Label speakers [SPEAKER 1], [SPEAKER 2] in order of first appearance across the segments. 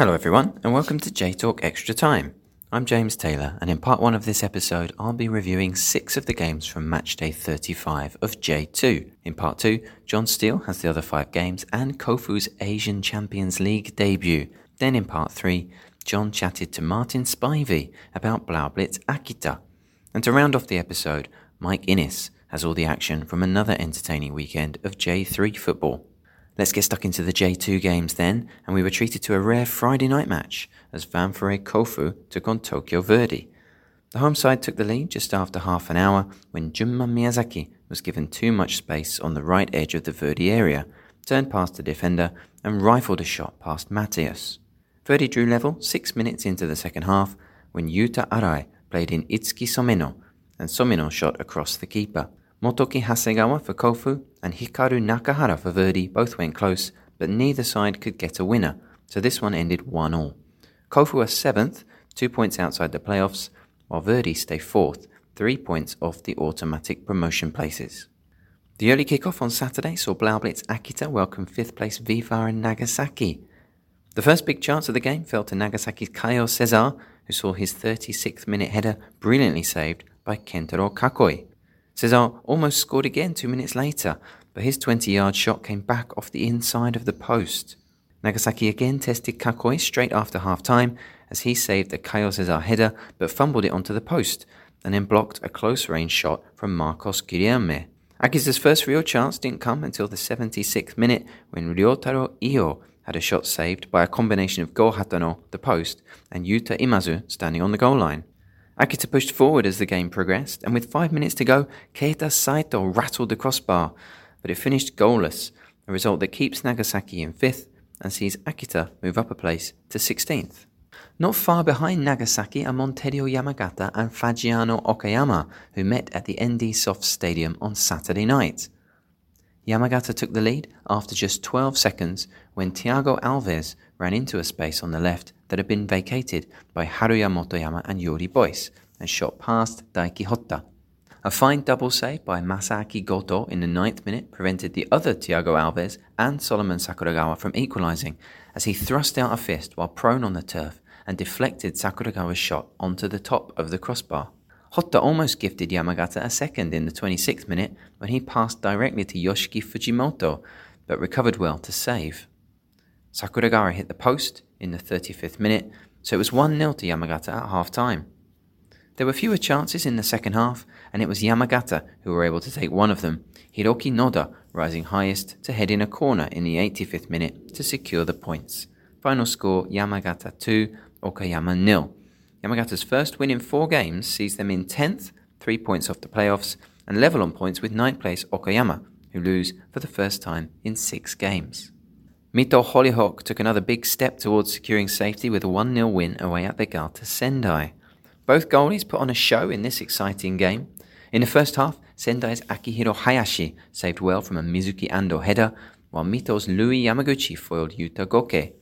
[SPEAKER 1] Hello, everyone, and welcome to J Talk Extra Time. I'm James Taylor, and in part one of this episode, I'll be reviewing six of the games from matchday 35 of J2. In part two, Jon Steele has the other five games and Kofu's Asian Champions League debut. Then in part three, Jon chatted to Martin Spivey about Blaublitz Akita. And to round off the episode, Mike Innes has all the action from another entertaining weekend of J3 football. Let's get stuck into the J2 games then, and we were treated to a rare Friday night match as Ventforet Kofu took on Tokyo Verdy. The home side took the lead just after half an hour when Junma Miyazaki was given too much space on the right edge of the Verdy area, turned past the defender, and rifled a shot past Matheus. Verdy drew level six minutes into the second half when Yuta Arai played in Itsuki Someno, and Someno shot across the keeper. Motoki Hasegawa for Kofu and Hikaru Nakahara for Verdy both went close, but neither side could get a winner, so this one ended 1 all. Kofu are seventh, two points outside the playoffs, while Verdy stay fourth, three points off the automatic promotion places. The early kickoff on Saturday saw Blaublitz Akita welcome fifth place V-Varen Nagasaki. The first big chance of the game fell to Nagasaki's Caio Cesar, who saw his 36th minute header brilliantly saved by Kentaro Kakoi. Cesar oh, almost scored again two minutes later, but his 20 yard shot came back off the inside of the post. Nagasaki again tested Kakoi straight after half time as he saved a Caio Cesar header but fumbled it onto the post and then blocked a close range shot from Marcos Guilherme. Akita's first real chance didn't come until the 76th minute when Ryotaro Io had a shot saved by a combination of Go Hatano, the post, and Yuta Imazu standing on the goal line. Akita pushed forward as the game progressed, and with five minutes to go, Keita Saito rattled the crossbar, but it finished goalless, a result that keeps Nagasaki in fifth and sees Akita move up a place to 16th. Not far behind Nagasaki are Montedio Yamagata and Fagiano Okayama, who met at the ND Soft Stadium on Saturday night. Yamagata took the lead after just 12 seconds when Thiago Alves ran into a space on the left that had been vacated by Haruya Motoyama and Yuri Boyce and shot past Daiki Hotta. A fine double save by Masaaki Goto in the ninth minute prevented the other Thiago Alves and Solomon Sakuragawa from equalising as he thrust out a fist while prone on the turf and deflected Sakuragawa's shot onto the top of the crossbar. Hotta almost gifted Yamagata a second in the 26th minute when he passed directly to Yoshiki Fujimoto, but recovered well to save. Sakuragawa hit the post in the 35th minute, so it was 1 0 to Yamagata at half time. There were fewer chances in the second half, and it was Yamagata who were able to take one of them, Hiroki Noda rising highest to head in a corner in the 85th minute to secure the points. Final score Yamagata 2, Okayama nil. Yamagata's first win in four games sees them in 10th, three points off the playoffs, and level on points with ninth place Okayama, who lose for the first time in six games. Mito Hollyhock took another big step towards securing safety with a 1 0 win away at the Vegalta Sendai. Both goalies put on a show in this exciting game. In the first half, Sendai's Akihiro Hayashi saved well from a Mizuki Ando header, while Mito's Louis Yamaguchi foiled Yuta Goke.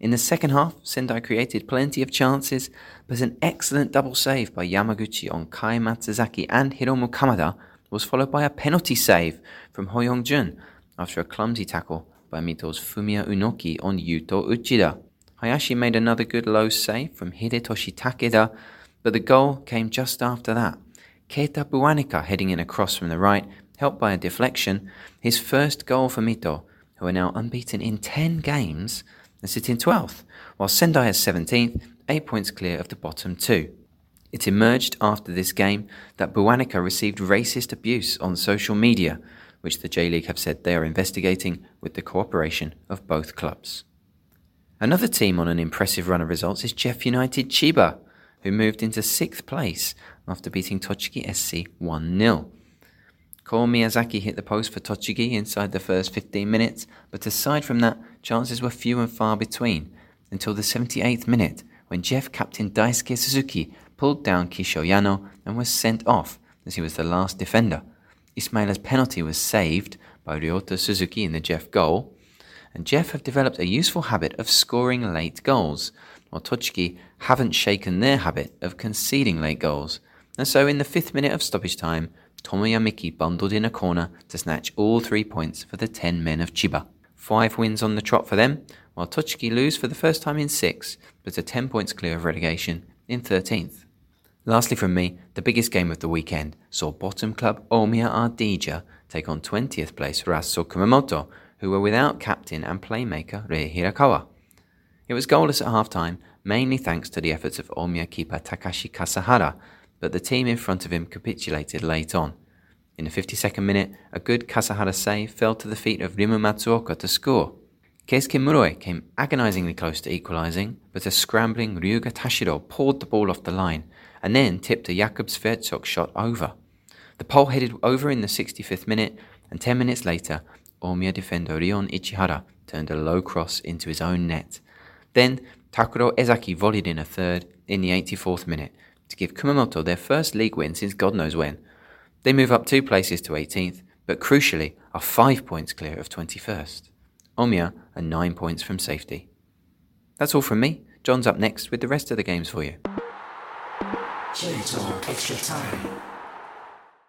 [SPEAKER 1] In the second half, Sendai created plenty of chances, but an excellent double save by Yamaguchi on Kai Matsuzaki and Hiromu Kamada was followed by a penalty save from Hoyong Jun after a clumsy tackle by Mito's Fumiya Unoki on Yuto Uchida. Hayashi made another good low save from Hidetoshi Takeda, but the goal came just after that. Keita Buwanika heading in a cross from the right, helped by a deflection, his first goal for Mito, who are now unbeaten in 10 games and sit in 12th, while Sendai is 17th, 8 points clear of the bottom two. It emerged after this game that Buwanika received racist abuse on social media, which the J League have said they are investigating with the cooperation of both clubs. Another team on an impressive run of results is JEF United Chiba, who moved into sixth place after beating Tochigi SC 1 0. Ko Miyazaki hit the post for Tochigi inside the first 15 minutes, but aside from that, chances were few and far between until the 78th minute when JEF captain Daisuke Suzuki pulled down Kisho Yano and was sent off as he was the last defender. Ismaila's penalty was saved by Ryota Suzuki in the JEF goal, and JEF have developed a useful habit of scoring late goals, while Tochigi haven't shaken their habit of conceding late goals. And so, in the fifth minute of stoppage time, Tomoya Miki bundled in a corner to snatch all three points for the ten men of Chiba. Five wins on the trot for them, while Tochigi lose for the first time in six, but are 10 points clear of relegation in 13th. Lastly, from me, the biggest game of the weekend saw bottom club Omiya Ardija take on 20th place Roasso Kumamoto, who were without captain and playmaker Rei Hirakawa. It was goalless at half time, mainly thanks to the efforts of Omiya keeper Takashi Kasahara, but the team in front of him capitulated late on. In the 52nd minute, a good Kasahara save fell to the feet of Rimu Matsuoka to score. Keisuke Muroi came agonisingly close to equalising, but a scrambling Ryuga Tashiro poured the ball off the line and then tipped a Jakub Sverchok shot over. The pole headed over in the 65th minute, and 10 minutes later, Omiya defender Rion Ichihara turned a low cross into his own net. Then Takuro Ezaki volleyed in a third in the 84th minute to give Kumamoto their first league win since God knows when. They move up two places to 18th, but crucially are five points clear of 21st. Omiya are nine points from safety. That's all from me. Jon's up next with the rest of the games for you.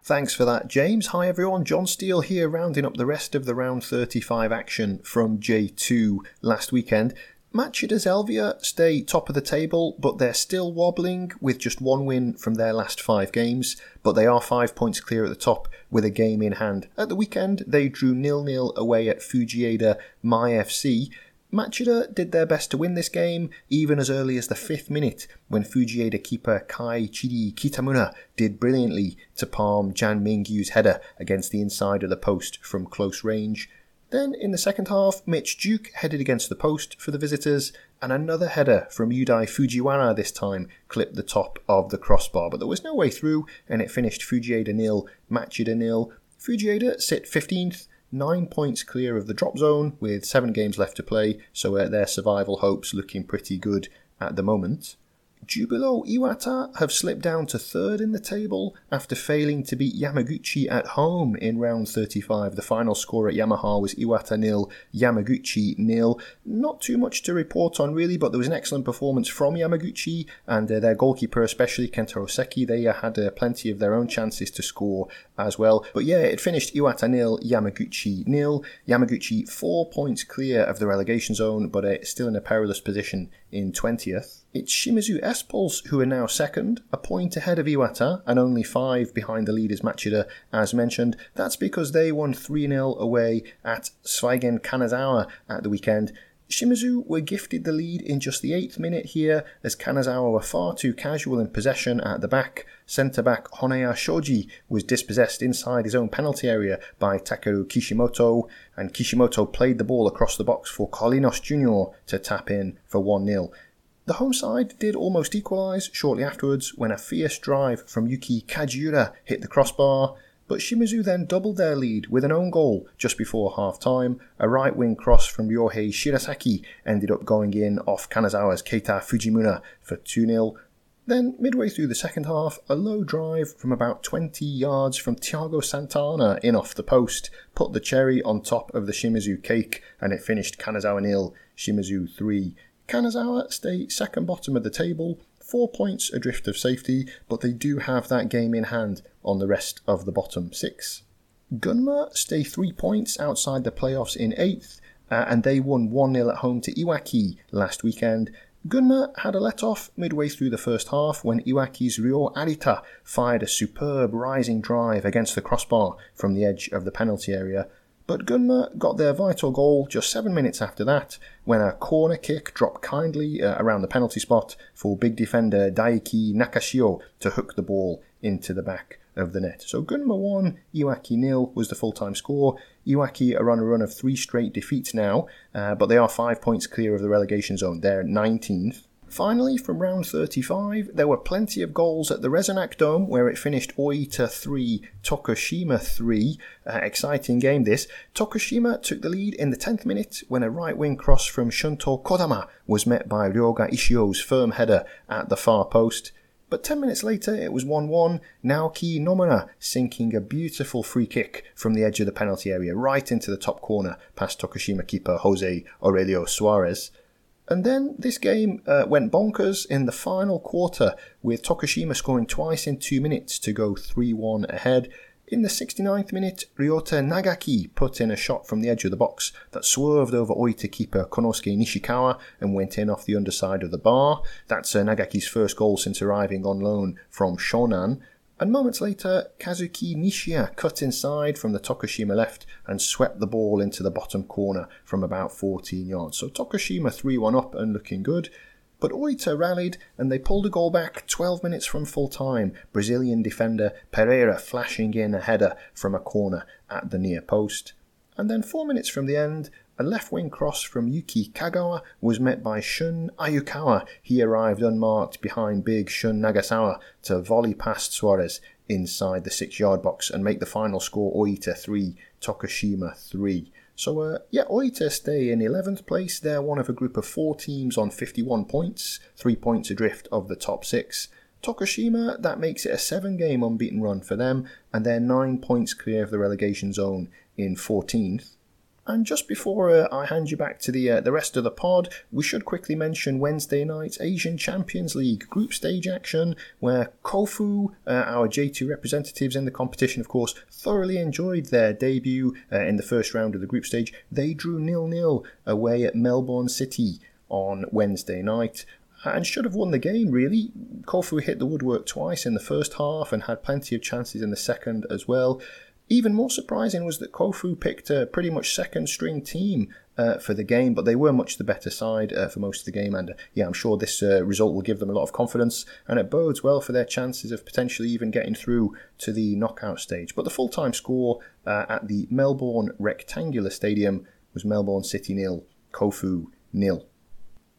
[SPEAKER 2] Thanks for that, James. Hi everyone, Jon Steele here, rounding up the rest of the round 35 action from J2 last weekend. Machida Zelvia stay top of the table, but they're still wobbling with just one win from their last five games. But they are five points clear at the top with a game in hand. At the weekend, they drew nil-nil away at Fujieda My FC. Machida did their best to win this game, even as early as the fifth minute, when Fujieda keeper Kai Chidi Kitamura did brilliantly to palm Jan Mingyu's header against the inside of the post from close range. Then, in the second half, Mitch Duke headed against the post for the visitors, and another header from Yudai Fujiwara this time clipped the top of the crossbar, but there was no way through, and it finished Fujieda nil, Machida nil. Fujieda sit 15th, nine points clear of the drop zone with seven games left to play, so uh, their survival hopes looking pretty good at the moment. Jubilo Iwata have slipped down to third in the table after failing to beat Yamaguchi at home in round 35. The final score at Yamaha was Iwata nil, Yamaguchi nil. Not too much to report on really, but there was an excellent performance from Yamaguchi and uh, their goalkeeper, especially Kentaro Seki. They uh, had uh, plenty of their own chances to score as well. But yeah, it finished Iwata nil, Yamaguchi nil. Yamaguchi four points clear of the relegation zone, but uh, still in a perilous position in 20th. It's Shimizu S-Pulse who are now second, a point ahead of Iwata and only five behind the leaders Machida, as mentioned. That's because they won 3 0 away at Zweigen Kanazawa at the weekend. Shimizu were gifted the lead in just the eighth minute here, as Kanazawa were far too casual in possession at the back. Centre back Honeya Shoji was dispossessed inside his own penalty area by Takeru Kishimoto, and Kishimoto played the ball across the box for Carlinhos Jr. to tap in for 1 0. The home side did almost equalise shortly afterwards when a fierce drive from Yuki Kajiura hit the crossbar, but Shimizu then doubled their lead with an own goal just before half time. A right wing cross from Ryohei Shirasaki ended up going in off Kanazawa's Keita Fujimura for 2 0. Then, midway through the second half, a low drive from about 20 yards from Thiago Santana in off the post put the cherry on top of the Shimizu cake and it finished Kanazawa nil, Shimizu 3. Kanazawa stay second bottom of the table, four points adrift of safety, but they do have that game in hand on the rest of the bottom six. Gunma stay three points outside the playoffs in eighth, uh, and they won 1 0 at home to Iwaki last weekend. Gunma had a let off midway through the first half when Iwaki's Ryo Arita fired a superb rising drive against the crossbar from the edge of the penalty area, but Gunma got their vital goal just seven minutes after that when a corner kick dropped kindly uh, around the penalty spot for big defender Daiki Nakashio to hook the ball into the back of the net. So Gunma 1, Iwaki nil was the full-time score. Iwaki are on a run of three straight defeats now, uh, but they are five points clear of the relegation zone. They're 19th. Finally, from round 35, there were plenty of goals at the Resonac Dome, where it finished Oita 3, Tokushima 3. Uh, exciting game this. Tokushima took the lead in the 10th minute when a right wing cross from Shunto Kodama was met by Ryoga Ishio's firm header at the far post. But 10 minutes later, it was 1 1. Naoki Nomura sinking a beautiful free kick from the edge of the penalty area right into the top corner past Tokushima keeper Jose Aurelio Suarez. And then this game uh, went bonkers in the final quarter with Tokushima scoring twice in two minutes to go 3 1 ahead. In the 69th minute, Ryota Nagaki put in a shot from the edge of the box that swerved over Oita keeper Konosuke Nishikawa and went in off the underside of the bar. That's uh, Nagaki's first goal since arriving on loan from Shonan. And moments later, Kazuki Nishiya cut inside from the Tokushima left and swept the ball into the bottom corner from about 14 yards. So Tokushima 3 1 up and looking good. But Oita rallied and they pulled a goal back 12 minutes from full time. Brazilian defender Pereira flashing in a header from a corner at the near post. And then four minutes from the end, a left wing cross from Yuki Kagawa was met by Shun Ayukawa. He arrived unmarked behind big Shun Nagasawa to volley past Suarez inside the six yard box and make the final score Oita 3, Tokushima 3. So, uh, yeah, Oita stay in 11th place. They're one of a group of four teams on 51 points, three points adrift of the top six. Tokushima, that makes it a seven game unbeaten run for them, and they're nine points clear of the relegation zone in 14th. And just before uh, I hand you back to the uh, the rest of the pod, we should quickly mention Wednesday night's Asian Champions League group stage action, where Kofu, uh, our J2 representatives in the competition, of course, thoroughly enjoyed their debut uh, in the first round of the group stage. They drew nil-nil away at Melbourne City on Wednesday night and should have won the game really. Kofu hit the woodwork twice in the first half and had plenty of chances in the second as well. Even more surprising was that Kofu picked a pretty much second string team uh, for the game, but they were much the better side uh, for most of the game. And uh, yeah, I'm sure this uh, result will give them a lot of confidence and it bodes well for their chances of potentially even getting through to the knockout stage. But the full time score uh, at the Melbourne Rectangular Stadium was Melbourne City nil, Kofu nil.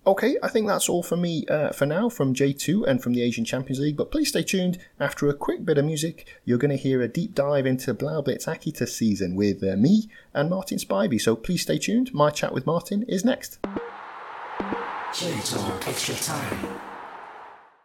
[SPEAKER 2] Okay, I think that's all from me uh, for now from J2 and from the Asian Champions League, but please stay tuned. After a quick bit of music, you're going to hear a deep dive into Blaublitz Akita season with uh, me and Martin Spivey, so please stay tuned. My chat with Martin is next. J2 Extra Time.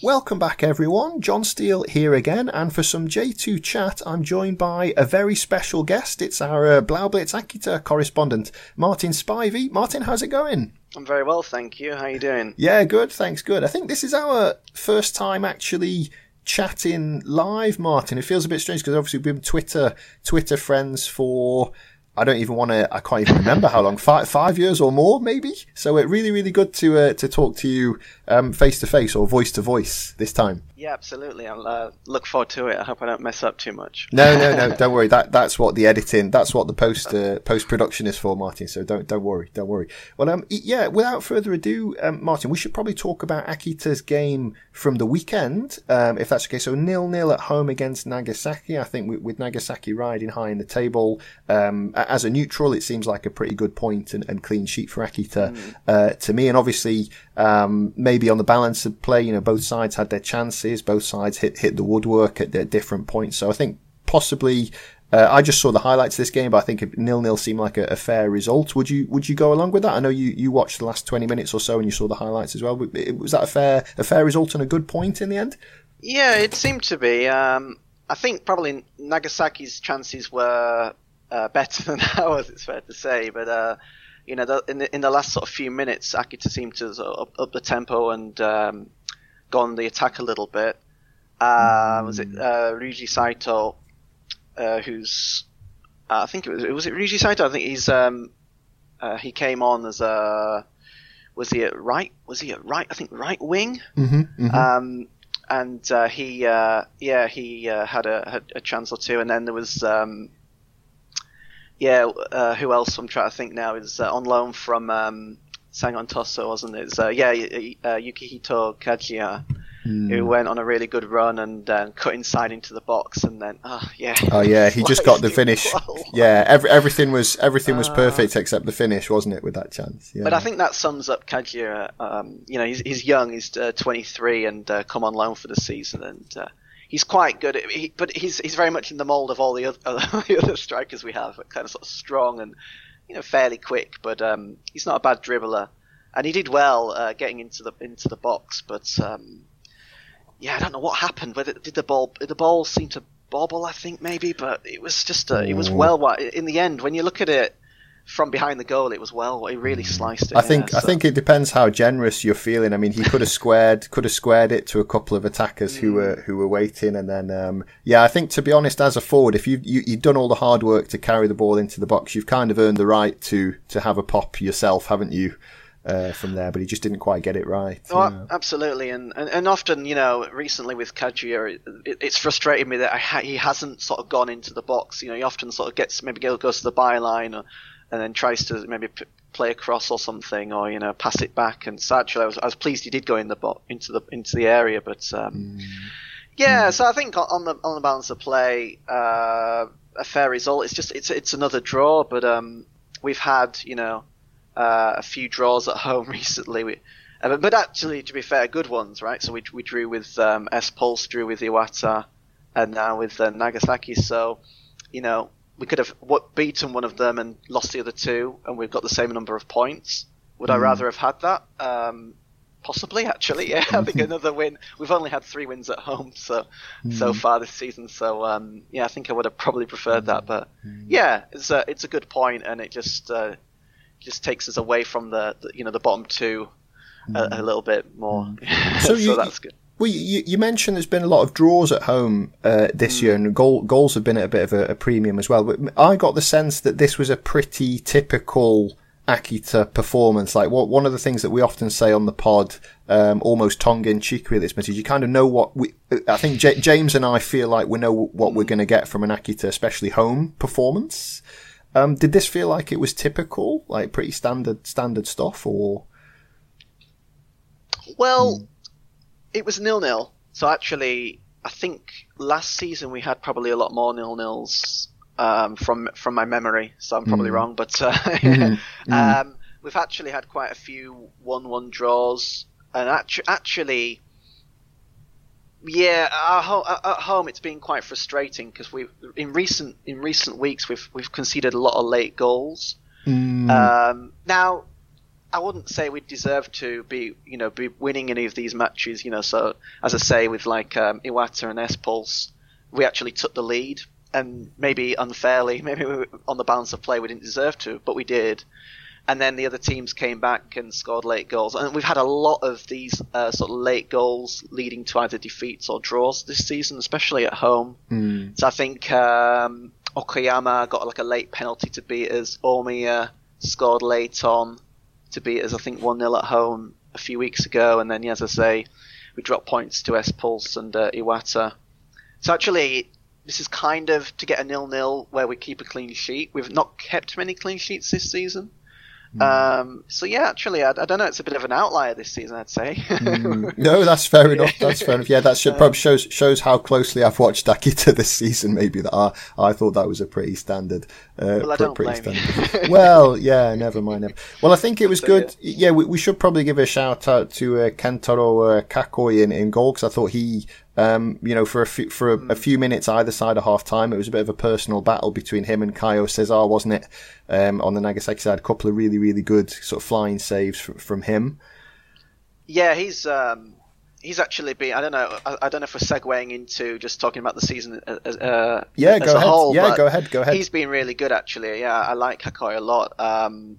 [SPEAKER 2] Welcome back, everyone. Jon Steele here again, and for some J2 chat, I'm joined by a very special guest. It's our uh, Blaublitz Akita correspondent, Martin Spivey. Martin, how's it going?
[SPEAKER 3] I'm very well, thank you. How are you doing?
[SPEAKER 2] Yeah, good. Thanks. Good. I think this is our first time actually chatting live, Martin. It feels a bit strange because obviously we've been Twitter Twitter friends for I don't even want to. I can't even remember how long. Five five years or more, maybe. So it really really good to uh, to talk to you face to face or voice to voice this time.
[SPEAKER 3] Yeah, absolutely. I'll uh, look forward to it. I hope I don't mess up too much.
[SPEAKER 2] No, no, no. don't worry. That that's what the editing. That's what the post uh, post production is for, Martin. So don't don't worry. Don't worry. Well, um, yeah. Without further ado, um, Martin, we should probably talk about Akita's game from the weekend, um, if that's okay. So nil nil at home against Nagasaki. I think with, with Nagasaki riding high in the table, um, as a neutral, it seems like a pretty good point and, and clean sheet for Akita mm. uh, to me. And obviously, um, maybe on the balance of play, you know, both sides had their chances. Both sides hit hit the woodwork at, at different points. So I think possibly. Uh, I just saw the highlights of this game, but I think nil nil seemed like a, a, fair result. Would you would you go along with that? I know you, you watched the last twenty minutes or so and you saw the highlights as well. Was that a fair a fair result and a good point in the end?
[SPEAKER 3] Yeah, it seemed to be. Um, I think probably Nagasaki's chances were uh, better than ours. It's fair to say, but uh, you know, the, in the in the last sort of few minutes, Akita seemed to sort of up, up the tempo and um, go on the attack a little bit. Uh, was it uh, Ryuji Saito, uh, who's uh, I think it was was it Ryuji Saito? I think he's um, uh, he came on as a was he at right? Was he at right? I think right wing.
[SPEAKER 2] Mm-hmm, mm-hmm.
[SPEAKER 3] Um, and uh, he yeah he had a had a chance or two, and then there was um, yeah, uh, who else I'm trying to think now is uh, on loan from um, Sagan Tosu, wasn't it? Uh, yeah, uh, Yukihito Kajiya, mm. who went on a really good run and uh, cut inside into the box, and then oh yeah.
[SPEAKER 2] Oh yeah, he just got the finish. yeah, every, everything was everything was perfect except the finish, wasn't it? With that chance. Yeah.
[SPEAKER 3] But I think that sums up Kajiya. Um, you know, he's, he's young, he's 23, and come on loan for the season, and he's quite good. At, he, but he's he's very much in the mold of all the other, the other strikers we have, kind of sort of strong and you know fairly quick. But um, he's not a bad dribbler, and he did well uh, getting into the into the box. But um, yeah, I don't know what happened. Whether did the ball the ball seemed to bobble? I think maybe, but it was just a, it was well in the end when you look at it from behind the goal, it was well. He really sliced it.
[SPEAKER 2] I think
[SPEAKER 3] yeah,
[SPEAKER 2] I
[SPEAKER 3] so-
[SPEAKER 2] think it depends how generous you're feeling. I mean, he could have squared could have squared it to a couple of attackers who were who were waiting, and then um, yeah, I think to be honest, as a forward, if you, you you've done all the hard work to carry the ball into the box, you've kind of earned the right to to have a pop yourself, haven't you? Uh, from there, but he just didn't quite get it right.
[SPEAKER 3] Oh,
[SPEAKER 2] Yeah.
[SPEAKER 3] absolutely, and, and and often, you know, recently with Kajiya, it, it, it's frustrated me that I ha- he hasn't sort of gone into the box. You know, he often sort of gets maybe go- goes to the byline, or, and then tries to maybe p- play across or something, or you know, pass it back. And so actually, I was, I was pleased he did go in the bo- into the into the area, but um, yeah. So I think on- on the on the balance of play, uh, a fair result. It's just it's it's another draw, but um, we've had you know uh, a few draws at home recently. We, uh, but, but actually, to be fair, good ones, right? So we, we drew with um, S Pulse, drew with Iwata, and now with uh, Nagasaki. So, you know, we could have what, beaten one of them and lost the other two, and we've got the same number of points. Would I rather have had that? Um, possibly, actually, yeah. I think another win. We've only had three wins at home so so far this season. So um, yeah, I think I would have probably preferred that. But yeah, it's a it's a good point, and it just uh, just takes us away from the, the you know the bottom two a, a little bit more.
[SPEAKER 2] So
[SPEAKER 3] so
[SPEAKER 2] you-
[SPEAKER 3] that's good.
[SPEAKER 2] Well, you, you mentioned there's been a lot of draws at home uh, this year, and goal, goals have been at a bit of a, a premium as well. But I got the sense that this was a pretty typical Akita performance. Like what one of the things that we often say on the pod, um, almost tongue in cheek with this message, you kind of know what we. I think J- James and I feel like we know what we're going to get from an Akita, especially home performance. Um, did this feel like it was typical, like pretty standard standard stuff, or?
[SPEAKER 3] Well, it was nil nil. So actually, I think last season we had probably a lot more nil nils um, from from my memory. So I'm probably wrong, but uh, um, we've actually had quite a few one one draws, and actu- actually. Yeah, at home, at home it's been quite frustrating because we in recent in recent weeks we've we've conceded a lot of late goals. Um, now, I wouldn't say we deserve to be, you know, be winning any of these matches. You know, so as I say, with like um, Iwata and S-Pulse, we actually took the lead, and maybe unfairly, maybe we, on the balance of play we didn't deserve to, but we did. And then the other teams came back and scored late goals, and we've had a lot of these uh, sort of late goals leading to either defeats or draws this season, especially at home. So I think um, Okayama got like a late penalty to beat us. Omiya scored late on to beat us, I think 1 0 at home a few weeks ago. And then, yeah, as I say, we dropped points to S Pulse and uh, Iwata. So actually, this is kind of to get a nil nil where we keep a clean sheet. We've not kept many clean sheets this season. Um, so yeah, actually, I, I don't know. It's a bit of an outlier this season, I'd say.
[SPEAKER 2] No, that's fair enough. That's fair enough. Yeah, that should, probably shows shows how closely I've watched Akita this season. Maybe that I I thought that was a pretty standard. Uh,
[SPEAKER 3] Well, I don't
[SPEAKER 2] pretty
[SPEAKER 3] blame you.
[SPEAKER 2] standard. well, yeah, never mind. Never. Well, I think it was good. Yeah, we, we should probably give a shout out to uh, Kentaro uh, Kakoi in, in goal because I thought he. Um, you know, for a few, for a, a few minutes either side of half time, it was a bit of a personal battle between him and Caio Cesar, wasn't it? Um, on the Nagasaki side, a couple of really, really good sort of flying saves from, from him.
[SPEAKER 3] Yeah, he's um, he's actually been. I don't know. I, I don't know if we're segueing into just talking about the season as, uh,
[SPEAKER 2] Yeah,
[SPEAKER 3] as
[SPEAKER 2] go
[SPEAKER 3] a
[SPEAKER 2] ahead.
[SPEAKER 3] whole.
[SPEAKER 2] Yeah, go ahead, go ahead.
[SPEAKER 3] He's been really good, actually. Yeah, I like Kakoi a lot. Um,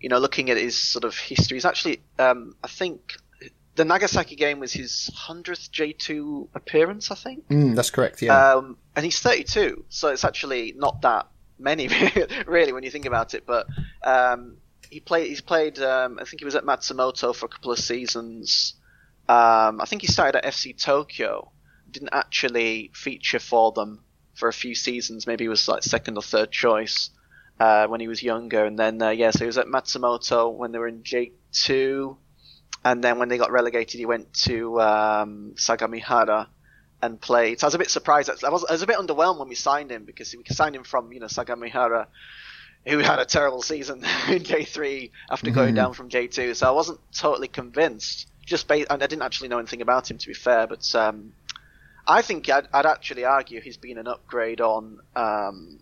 [SPEAKER 3] you know, looking at his sort of history, he's actually. Um, I think the Nagasaki game was his hundredth J two appearance. I think.
[SPEAKER 2] Mm, that's correct. Yeah.
[SPEAKER 3] Um, and he's 32, so it's actually not that many, really, when you think about it. But um, he played. He's played. Um, I think he was at Matsumoto for a couple of seasons. Um, I think he started at FC Tokyo. Didn't actually feature for them for a few seasons. Maybe he was like second or third choice uh, when he was younger. And then uh, yeah, so he was at Matsumoto when they were in J two. And then when they got relegated, he went to um, Sagamihara and played. So I was a bit surprised. I was, I was a bit underwhelmed when we signed him because we signed him from you know Sagamihara, who had a terrible season in J3 after going down from J2. So I wasn't totally convinced. Just based, and I didn't actually know anything about him to be fair, but um, I think I'd, I'd actually argue he's been an upgrade on. Um,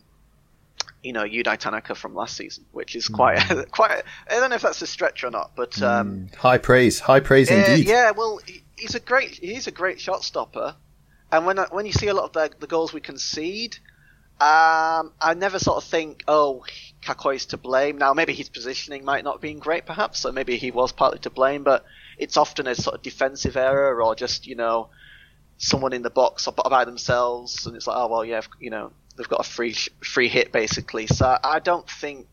[SPEAKER 3] you know, Yudai Tanaka from last season, which is quite, quite. I don't know if that's a stretch or not, but um,
[SPEAKER 2] high praise, high praise
[SPEAKER 3] yeah,
[SPEAKER 2] indeed.
[SPEAKER 3] yeah, well, he's a great he's a great shot stopper, and when I- when you see a lot of the, the goals we concede, Um, I never sort of think, oh, Kakoi's to blame. Now, maybe his positioning might not have been great, perhaps, so maybe he was partly to blame, but it's often a sort of defensive error or just, you know, someone in the box by themselves, and it's like, oh, well, yeah, you know, they've got a free free hit, basically. So I don't think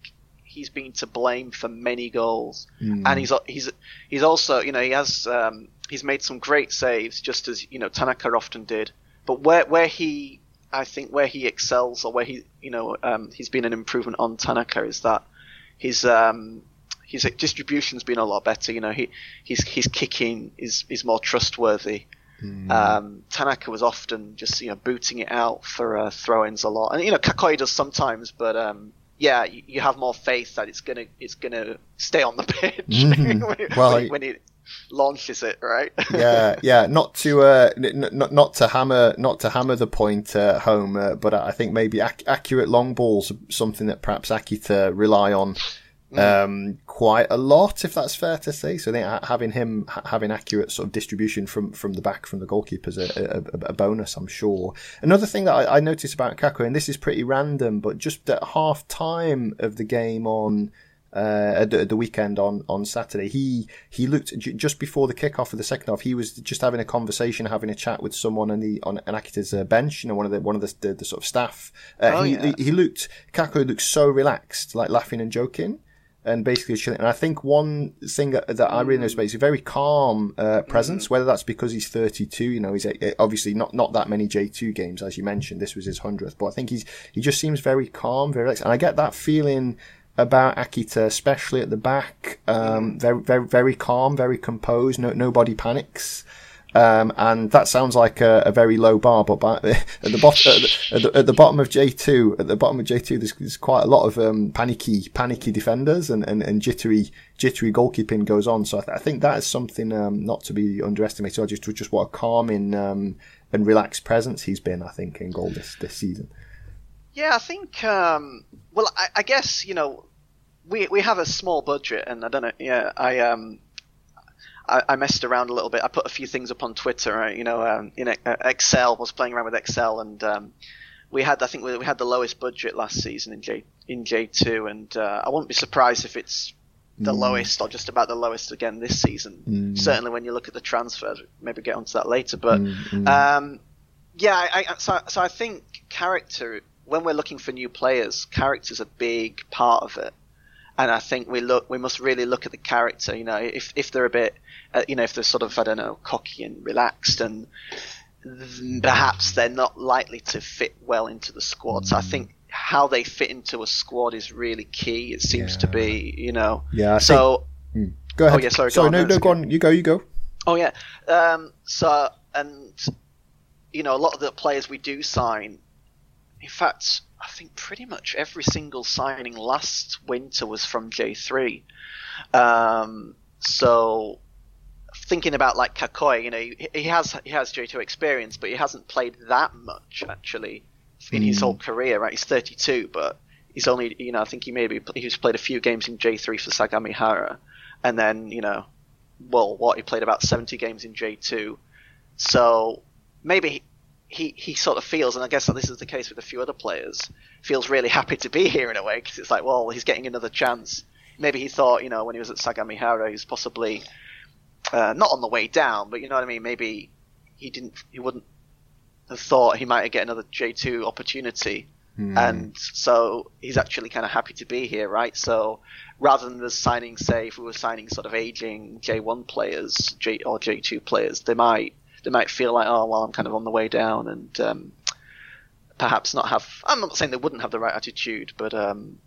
[SPEAKER 3] he's been to blame for many goals, mm. and he's he's he's also, you know, he has um, he's made some great saves, just as, you know, Tanaka often did. But where where he I think where he excels or where he you know um, he's been an improvement on Tanaka is that his um, his distribution's been a lot better. You know he his his kicking is is more trustworthy. Mm. Um, Tanaka was often just you know booting it out for uh, throw-ins a lot, and you know Kakoi does sometimes, but um, yeah, you, you, have more faith that it's gonna it's gonna stay on the pitch mm. when, well, when, when, it launches it, right?
[SPEAKER 2] yeah, yeah. Not to uh, n- n- not to hammer not to hammer the point uh, home, uh, but I think maybe ac- accurate long balls something that perhaps Akita rely on. Um, quite a lot, if that's fair to say. So I think having him having accurate sort of distribution from, from the back from the goalkeepers a, a, a, bonus, I'm sure. Another thing that I, I noticed about Kako, and this is pretty random, but just at half time of the game on uh, at, the, at, the, weekend on, on Saturday. He he looked j- just before the kickoff of the second half. He was just having a conversation, having a chat with someone on the on an Akita's uh, bench. You know, one of the one of the, the, the sort of staff. Uh, oh, he, yeah. he, he looked Kako looked so relaxed, like laughing and joking. And basically chilling. And I think one thing that, that I really noticed about is a very calm uh, presence. Mm. Whether that's because he's 32, you know, he's a, obviously not not that many J2 games as you mentioned. This was his hundredth, but I think he's he just seems very calm, very relaxed. And I get that feeling about Akita, especially at the back. Um, very, very, very calm, very composed. No, nobody panics. Um, and that sounds like a, a, very low bar, but by, at the bottom, at at, at the, bottom of J2, at the bottom of J2, there's, there's quite a lot of um, panicky, panicky defenders and, and, and, jittery, jittery goalkeeping goes on. So I, th- I think that is something um, not to be underestimated. I just, just what a calming um, and relaxed presence he's been, I think, in goal this this season.
[SPEAKER 3] Yeah, I think. Um, well, I, I, guess you know, we we have a small budget, and I don't know. Yeah, I um, I, I messed around a little bit. I put a few things up on Twitter. Right? You know, um, in uh, Excel, I was playing around with Excel, and um, we had. I think we, we had the lowest budget last season in J in J two, and uh, I wouldn't be surprised if it's the mm. lowest or just about the lowest again this season. Mm. Certainly, when you look at the transfers, maybe get onto that later. But mm. um, yeah, I, I, so so I think character when we're looking for new players, character's a big part of it. And I think we look, we must really look at the character. You know, if if they're a bit, uh, you know, if they're sort of, I don't know, cocky and relaxed, and perhaps they're not likely to fit well into the squad. So I think how they fit into a squad is really key. It seems yeah. to be, you know.
[SPEAKER 2] Yeah. I
[SPEAKER 3] so.
[SPEAKER 2] Think, mm. Go ahead.
[SPEAKER 3] Oh yeah, sorry.
[SPEAKER 2] Sorry, no, no, go on. You go. You go.
[SPEAKER 3] Oh yeah. Um, so and you know, a lot of the players we do sign in fact, I think pretty much every single signing last winter was from J3. Um, so thinking about like Kakoi, you know, he, he, has he has J2 experience, but he hasn't played that much actually in mm. his hmm. whole career. Right, he's 32, but he's only you know I think he maybe he's played a few games in J3 for Sagamihara, and then you know, well, what he played about 70 games in J2. So maybe he, he sort of feels, and I guess this is the case with a few other players, feels really happy to be here in a way because it's like, well, he's getting another chance. Maybe he thought, you know, when he was at Sagamihara, he was possibly uh, not on the way down, but you know what I mean. Maybe he didn't, he wouldn't have thought he might get another J two opportunity, mm. and so he's actually kind of happy to be here, right? So rather than the signing, say, if we were signing sort of aging J one players, J or J two players, they might they might feel like, oh, well, I'm kind of on the way down, and um, perhaps not have. I'm not saying they wouldn't have the right attitude, but um,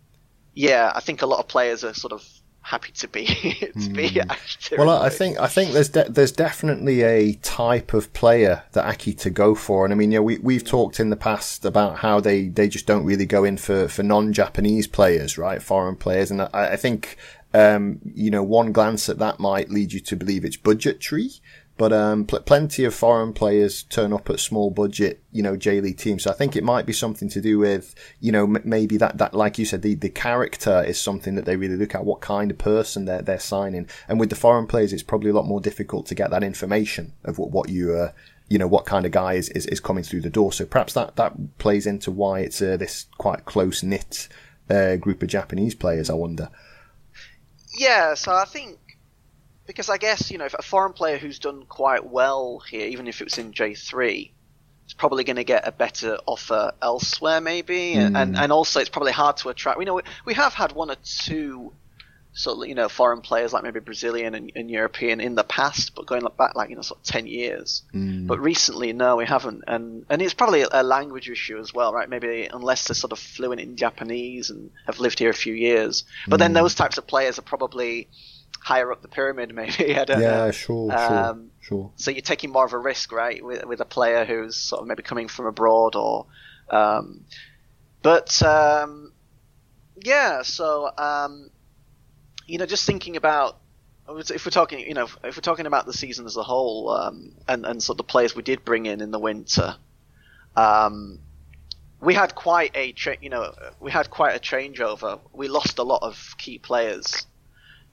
[SPEAKER 3] yeah, I think a lot of players are sort of happy to be to be mm. Akita.
[SPEAKER 2] Well, I think I think there's de- there's definitely a type of player that Akita go for, and I mean, you know, we we've talked in the past about how they they just don't really go in for for non-Japanese players, right, foreign players, and I, I think. Um, you know, one glance at that might lead you to believe it's budgetary, but um, pl- plenty of foreign players turn up at small budget, you know, J League teams. So I think it might be something to do with, you know, m- maybe that, that, like you said, the, the character is something that they really look at, what kind of person they're, they're signing. And with the foreign players, it's probably a lot more difficult to get that information of what, what you, uh, you know what kind of guy is, is, is coming through the door. So perhaps that that plays into why it's uh, this quite close knit uh, group of Japanese players. I wonder.
[SPEAKER 3] Yeah, so I think because I guess you know if a foreign player who's done quite well here, even if it was in J three, is probably going to get a better offer elsewhere, maybe, mm. and and also it's probably hard to attract. We know we, we have had one or two sort of you know foreign players like maybe Brazilian and, and, European in the past, but going back like you know sort of ten years. Mm. But recently, no, we haven't, and and it's probably a, language issue as well, right? Maybe unless they're sort of fluent in Japanese and have lived here a few years, but mm. then those types of players are probably higher up the pyramid, maybe. I don't
[SPEAKER 2] yeah,
[SPEAKER 3] know.
[SPEAKER 2] sure, um, sure, sure.
[SPEAKER 3] So you're taking more of a risk, right, with with a player who's sort of maybe coming from abroad or. Um, but um, yeah, so um, you know, just thinking about if we're talking, you know, if we're talking about the season as a whole, um, and and sort of the players we did bring in in the winter, um, we had quite a, tra- you know, we had quite a changeover. We lost a lot of key players,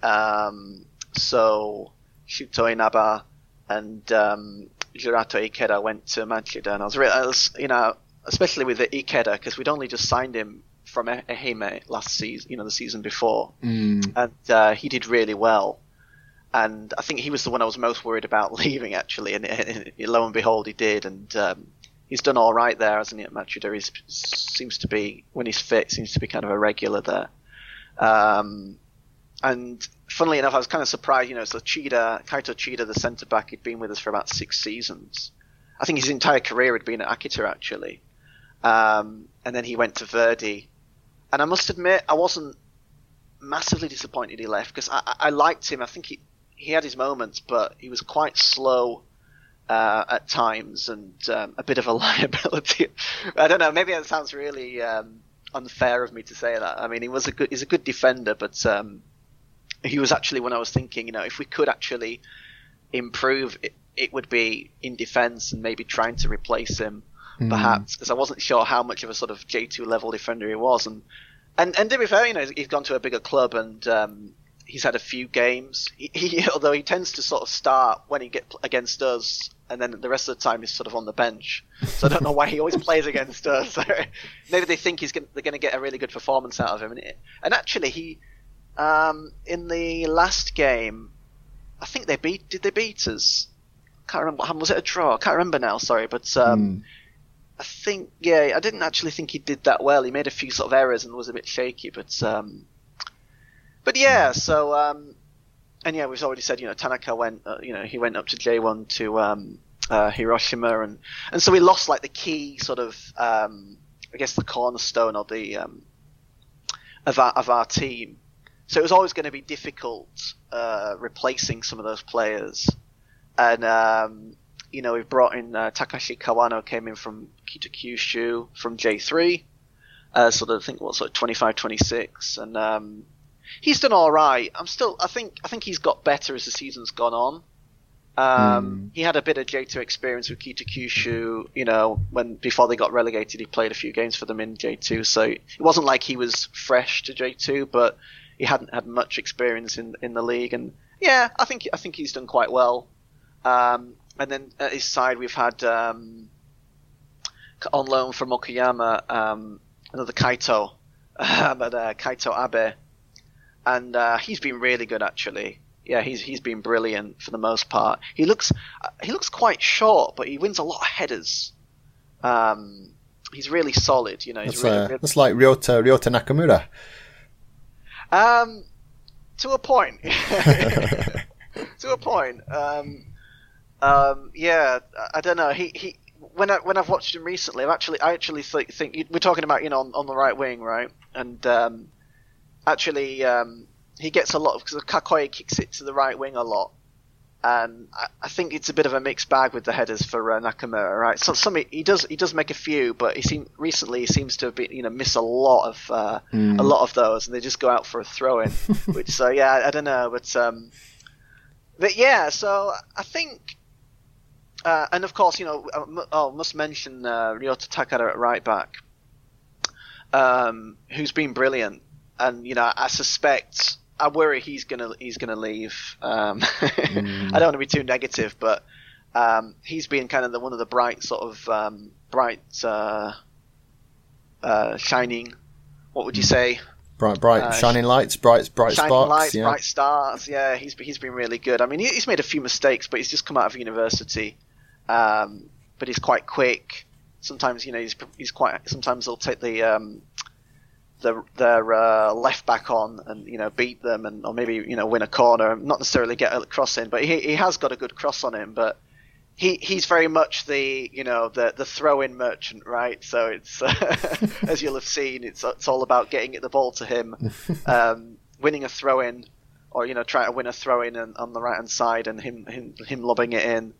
[SPEAKER 3] um, so Shuto Inaba and um, Jurato Ikeda went to Machida, and I was, really, I was, you know, especially with the Ikeda because we'd only just signed him from Ehime last season, you know, the season before,
[SPEAKER 2] mm.
[SPEAKER 3] and uh, he did really well. And I think he was the one I was most worried about leaving, actually. And, and lo and behold, he did, and um, he's done all right there, hasn't he? At Machida, he seems to be when he's fit, seems to be kind of a regular there. Um, and funnily enough, I was kind of surprised. You know, so Chida, Kaito Chida, the centre back, he'd been with us for about six seasons. I think his entire career had been at Akita actually. Um, and then he went to Verdy, and I must admit, I wasn't massively disappointed he left because I, I, liked him. I think he he had his moments, but he was quite slow uh, at times and um, a bit of a liability. I don't know. Maybe that sounds really um, unfair of me to say that. I mean, he was a good he's a good defender, but um, he was actually when I was thinking, you know, if we could actually improve, it, it would be in defence and maybe trying to replace him mm. perhaps, because I wasn't sure how much of a sort of J2 level defender he was. And, and, and to be fair, you know, he's gone to a bigger club and, um, he's had a few games. He, he, although he tends to sort of start when he get against us, and then the rest of the time he's sort of on the bench. So I don't know why he always plays against us. Maybe they think he's gonna, they're going to get a really good performance out of him. And, it, and actually, he um, in the last game, I think they beat. Did they beat us? Can't remember. Was it a draw? I can't remember now. Sorry, but um, mm. I think yeah, I didn't actually think he did that well. He made a few sort of errors and was a bit shaky, but um, but yeah. So um, and yeah, we've already said you know Tanaka went uh, you know he went up to J1 to um, uh, Hiroshima and and so we lost like the key sort of um, I guess the cornerstone of the um, of our of our team. So it was always going to be difficult uh, replacing some of those players, and um, you know, we've brought in uh, Takashi Kawano came in from Kita Kyushu from J3, uh, sort of I think what sort of 25, 26, and um, he's done all right. I'm still, I think, I think he's got better as the season's gone on. Um, mm. He had a bit of J2 experience with Kita Kyushu, you know, when before they got relegated, he played a few games for them in J2, so it wasn't like he was fresh to J2, but he hadn't had much experience in in the league, and yeah, I think I think he's done quite well. Um, and then at his side we've had um, on loan from Okayama um, another Kaito, but uh, Kaito Abe, and uh, he's been really good actually. Yeah, he's he's been brilliant for the most part. He looks he looks quite short, but he wins a lot of headers. Um, he's really solid. You know,
[SPEAKER 2] that's,
[SPEAKER 3] really,
[SPEAKER 2] uh, really... that's like Ryota Ryota Nakamura.
[SPEAKER 3] Um, to a point. to a point. Um, um, yeah, I don't know. He he. When I when I've watched him recently, I've actually I actually th- think we're talking about you know on, on the right wing, right? And um, actually, um, he gets a lot of because Kakoi kicks it to the right wing a lot, and I, I, think it's a bit of a mixed bag with the headers for uh, Nakamura, right? So some he does he does make a few, but he seem recently he seems to have been you know miss a lot of uh, mm. a lot of those, and they just go out for a throw in. which so yeah, I, I, don't know, but um, but yeah, so I think uh, and of course, you know, I uh, oh, must mention uh, Ryota Takada at right back, um, who's been brilliant. And you know, I suspect, I worry he's gonna he's gonna leave. Um, mm. I don't want to be too negative, but Um, he's been kind of the, one of the bright sort of um, bright uh, uh, shining. What would you say?
[SPEAKER 2] Bright, bright,
[SPEAKER 3] Uh,
[SPEAKER 2] shining lights, bright, bright
[SPEAKER 3] shining
[SPEAKER 2] sparks.
[SPEAKER 3] lights,
[SPEAKER 2] yeah.
[SPEAKER 3] bright stars. Yeah, he's he's been really good. I mean, he, he's made a few mistakes, but he's just come out of university. Um, but he's quite quick. Sometimes, you know, he's he's quite. Sometimes he'll take the um, the their uh, left back on and you know beat them and or maybe you know win a corner. Not necessarily get a cross in, but he he has got a good cross on him. But he he's very much the you know the the throw in merchant, right? So it's as you'll have seen, it's it's all about getting the ball to him, um, winning a throw in, or you know try to win a throw in on, on the right hand side and him him him lobbing it in.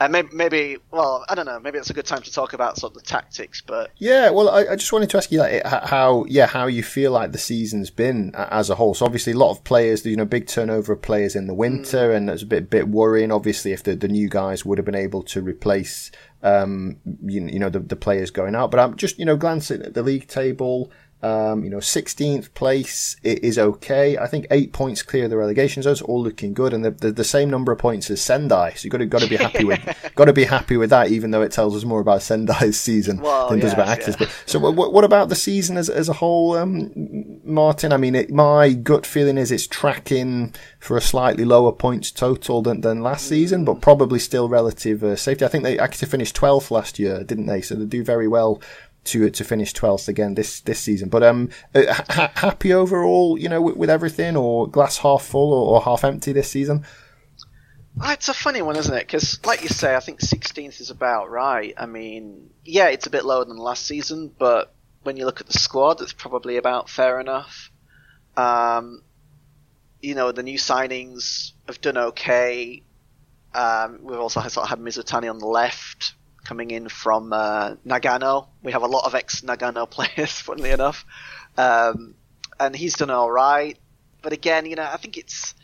[SPEAKER 3] And maybe, maybe well I don't know maybe it's a good time to talk about sort of the tactics, but
[SPEAKER 2] Yeah, well, I, I just wanted to ask you like how, yeah, how you feel like the season's been as a whole. So obviously, a lot of players, you know, big turnover of players in the winter, and it's a bit bit worrying. Obviously, if the, the new guys would have been able to replace, um, you, you know, the, the players going out. But I'm just, you know, glancing at the league table. Um, you know, 16th place i- is okay. I think eight points clear of the relegation zones, all looking good, and the, the, the same number of points as Sendai. So you got to got to be happy with got to be happy with that, even though it tells us more about Sendai's season
[SPEAKER 3] Well,
[SPEAKER 2] than does about Akita's.
[SPEAKER 3] yeah.
[SPEAKER 2] But so, what, what about the season as as a whole, um, Martin? I mean, it, my gut feeling is it's tracking for a slightly lower points total than, than last season, but probably still relative uh, safety. I think they actually finished 12th last year, didn't they? So they do very well to to finish 12th again this this season. But um, uh, ha- happy overall, you know, with, with everything, or glass half full or, or half empty this season.
[SPEAKER 3] Ah, It's a funny one, isn't it? Because, like you say, I think 16th is about right. I mean, yeah, it's a bit lower than last season, but when you look at the squad, it's probably about fair enough. Um, you know, the new signings have done okay. Um, we've also had, sort of had Mizutani on the left coming in from uh, Nagano. We have a lot of ex Nagano players, funnily enough, um, and he's done all right. But again, you know, I think it's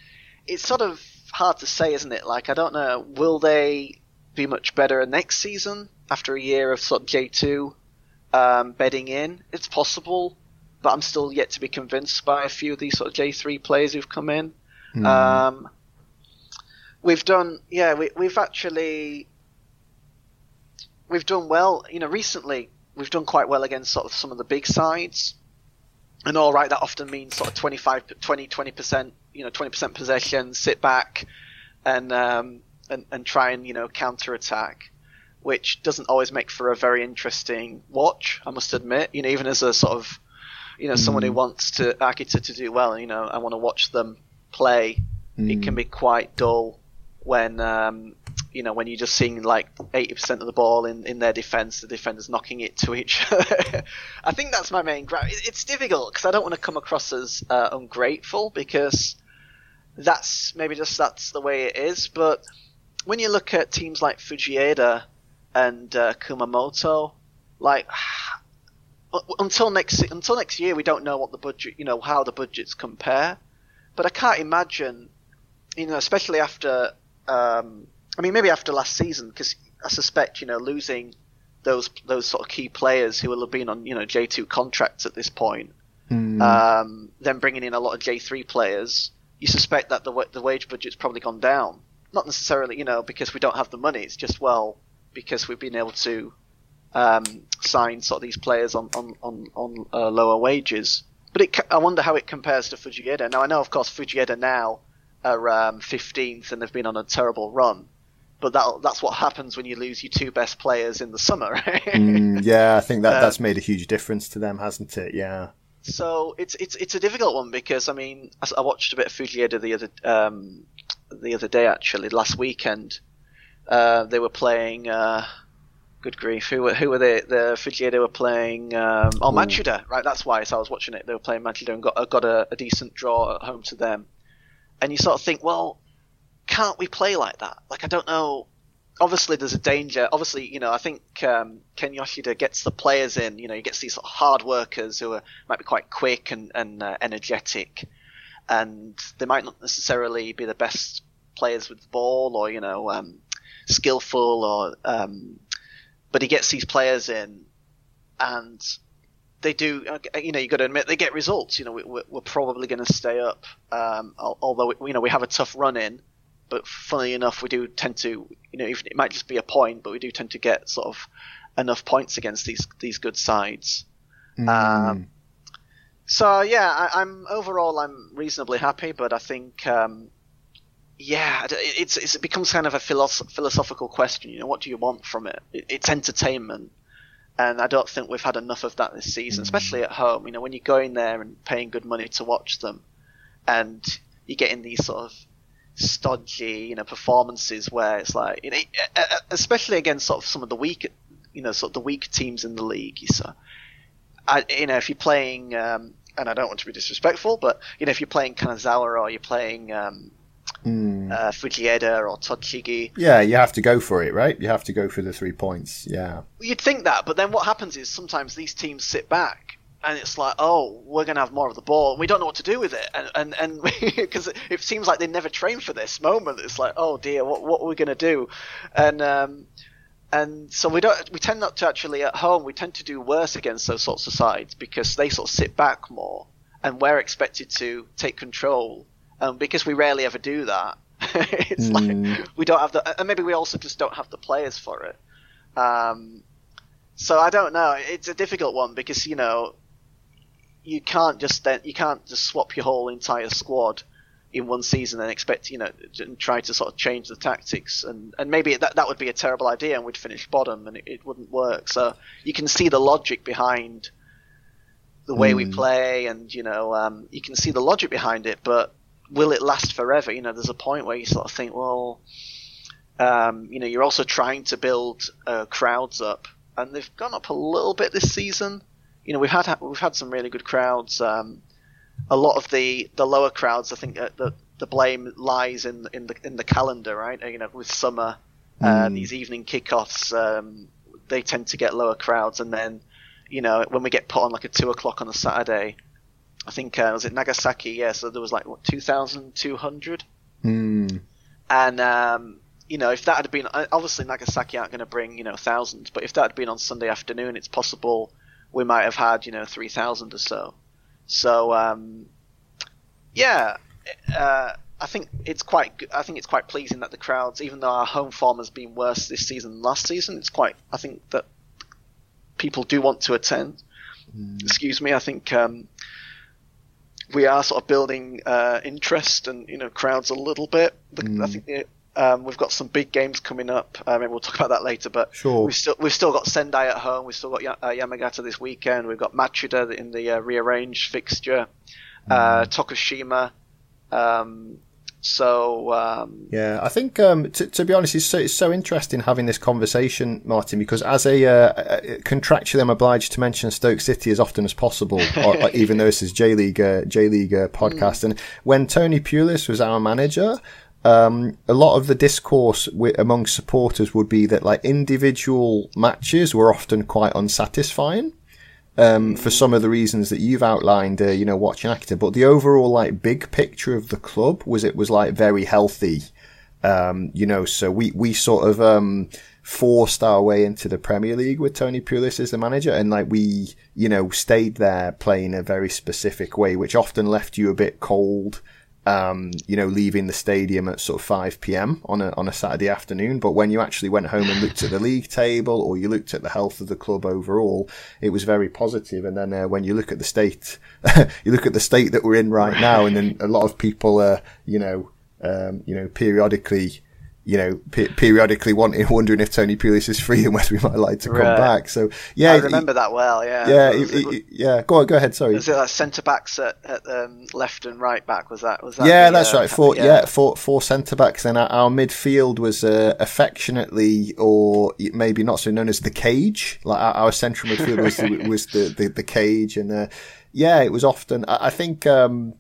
[SPEAKER 3] it's sort of hard to say, isn't it? Like, I don't know, will they be much better next season after a year of sort of J two um, bedding in? It's possible, but I'm still yet to be convinced by a few of these sort of J three players who've come in. Um, we've done, yeah, we, we've actually we've done well. You know, recently we've done quite well against sort of some of the big sides. And all right, that often means sort of 25, 20, 20%, you know, 20% possession, sit back and, um, and, and try and, you know, counter attack, which doesn't always make for a very interesting watch, I must admit. You know, even as a sort of, you know, someone who wants to, Akita to do well, you know, I want to watch them play. It can be quite dull when, um, you know, when you're just seeing like 80% of the ball in, in their defense, the defenders knocking it to each other. I think that's my main It- It's difficult because I don't want to come across as uh, ungrateful because that's maybe just that's the way it is. But when you look at teams like Fujieda and uh, Kumamoto, like until next until next year, we don't know what the budget, you know, how the budgets compare. But I can't imagine, you know, especially after, um, I mean, maybe after last season, because I suspect, you know, losing those those sort of key players who will have been on, you know, J two contracts at this point, um, then bringing in a lot of J three players, you suspect that the the wage budget's probably gone down. Not necessarily, you know, because we don't have the money. It's just well because we've been able to um, sign sort of these players on on on, on uh, lower wages. But it, I wonder how it compares to Fujieda. Now I know, of course, Fujieda now are um, 15th and they've been on a terrible run. But that that's what happens when you lose your two best players in the summer, right?
[SPEAKER 2] Mm, yeah, I think that that's made a huge difference to them, hasn't it? Yeah.
[SPEAKER 3] So it's it's it's a difficult one because I mean I, watched a bit of Fujieda the other um, the other day actually last weekend. Uh, they were playing. Uh, good grief! Who were who were they? The Fujieda were playing. Um, oh, Machida, right? That's why. So I was watching it. They were playing Machida and got got a, a decent draw at home to them. And you sort of think, well, can't we play like that? Like I don't know. Obviously, there's a danger. Obviously, you know, I think um, Ken Yoshida gets the players in. You know, he gets these sort of hard workers who are might be quite quick and and uh, energetic, and they might not necessarily be the best players with the ball or you know um, skillful or um, but he gets these players in and they do you know you've got to admit they get results you know we, we're, we're probably going to stay up um, al- although you know we have a tough run in but funnily enough, we do tend to, you know, even it might just be a point, but we do tend to get sort of enough points against these these good sides.
[SPEAKER 2] Mm.
[SPEAKER 3] Um, so yeah, I, am overall I'm reasonably happy, but I think um, yeah, it's, it's, it becomes kind of a philosoph- philosophical question. You know, what do you want from it? it? It's entertainment, and I don't think we've had enough of that this season, mm. especially at home. You know, when you go in there and paying good money to watch them, and you're getting these sort of stodgy, you know, performances where it's like, you know, especially against sort of some of the weak, you know, sort of the weak teams in the league. So, I, you know, if you're playing, um, and I don't want to be disrespectful, but you know, if you're playing Kanazawa or you're playing um, mm. uh, Fujieda or Tochigi.
[SPEAKER 2] Yeah, you have to go for it, right? You have to go for the three points. Yeah.
[SPEAKER 3] You'd think that, but then what happens is sometimes these teams sit back and it's like, oh, we're going to have more of the ball, and we don't know what to do with it, and and and because it seems like they never trained for this moment. It's like, oh dear, what what are we going to do? And um, and so we don't we tend not to actually at home we tend to do worse against those sorts of sides because they sort of sit back more, and we're expected to take control um, because we rarely ever do that. it's mm. like we don't have the, and maybe we also just don't have the players for it. Um, so I don't know. It's a difficult one because you know you can't just then you can't just swap your whole entire squad in one season and expect you know and try to sort of change the tactics and and maybe that that would be a terrible idea and we'd finish bottom and it, it wouldn't work. So you can see the logic behind the way mm. we hmm. play and you know um, you can see the logic behind it, but will it last forever? You know, there's a point where you sort of think, well, um, you know, you're also trying to build uh, crowds up, and they've gone up a little bit this season. You know, we've had we've had some really good crowds. Um, a lot of the, the lower crowds, I think, uh, the the blame lies in in the in the calendar, right? You know, with summer, uh, mm. these evening kickoffs, um, they tend to get lower crowds, and then, you know, when we get put on like a two o'clock on a Saturday, I think uh, was it Nagasaki? Yeah, so there was like what two thousand two hundred.
[SPEAKER 2] Mm.
[SPEAKER 3] And um, you know, if that had been uh, obviously Nagasaki aren't going to bring you know thousands, but if that had been on Sunday afternoon, it's possible we might have had you know three thousand or so. So um, yeah, uh, I think it's quite. I think it's quite pleasing that the crowds, even though our home form has been worse this season than last season, it's quite. I think that people do want to attend. Mm. Excuse me. I think um, we are sort of building uh, interest and you know crowds a little bit. The, mm. I think um, we've got some big games coming up. Uh, maybe we'll talk about that later. But
[SPEAKER 2] sure.
[SPEAKER 3] we've still we've still got Sendai at home. We've still got uh, Yamagata this weekend. We've got Machida in the uh, rearranged fixture. Uh, mm. Tokushima. Um, so um,
[SPEAKER 2] yeah, I think um, to, to, be honest, it's so, it's so interesting having this conversation, Martin, because as a uh, contractually, I'm obliged to mention Stoke City as often as possible, or, even though this is J League uh, J League uh, podcast. Mm. And when Tony Pulis was our manager, um, a lot of the discourse w- among supporters would be that like individual matches were often quite unsatisfying um, for some of the reasons that you've outlined, uh, you know, watching Akita. But the overall like big picture of the club was it was like very healthy. Um, you know, so we, we sort of, um, forced our way into the Premier League with Tony Pulis as the manager. And like we, you know, stayed there playing a very specific way, which often left you a bit cold um, you know, leaving the stadium at sort of 5 p.m. on a, on a Saturday afternoon. But when you actually went home and looked at the league table or you looked at the health of the club overall, it was very positive. And then uh, when you look at the state, you look at the state that we're in right now, and then a lot of people are, you know, um, you know, periodically you know, pe- periodically wanting, wondering if Tony Pulis is free and whether he might like to come right. back. So yeah,
[SPEAKER 3] I remember he, that well. Yeah,
[SPEAKER 2] yeah, he, he, yeah. Go on, go ahead. Sorry.
[SPEAKER 3] Was it like centre backs at, at um, left and right back? Was that? Was that?
[SPEAKER 2] Yeah, the, that's uh, right. Four, yeah. yeah, four, four centre backs. Then our, our midfield was uh, affectionately, or maybe not so known as the cage. Like our, our central midfield was the, was the, the, the cage, and uh, yeah, it was often. I, I think. Um,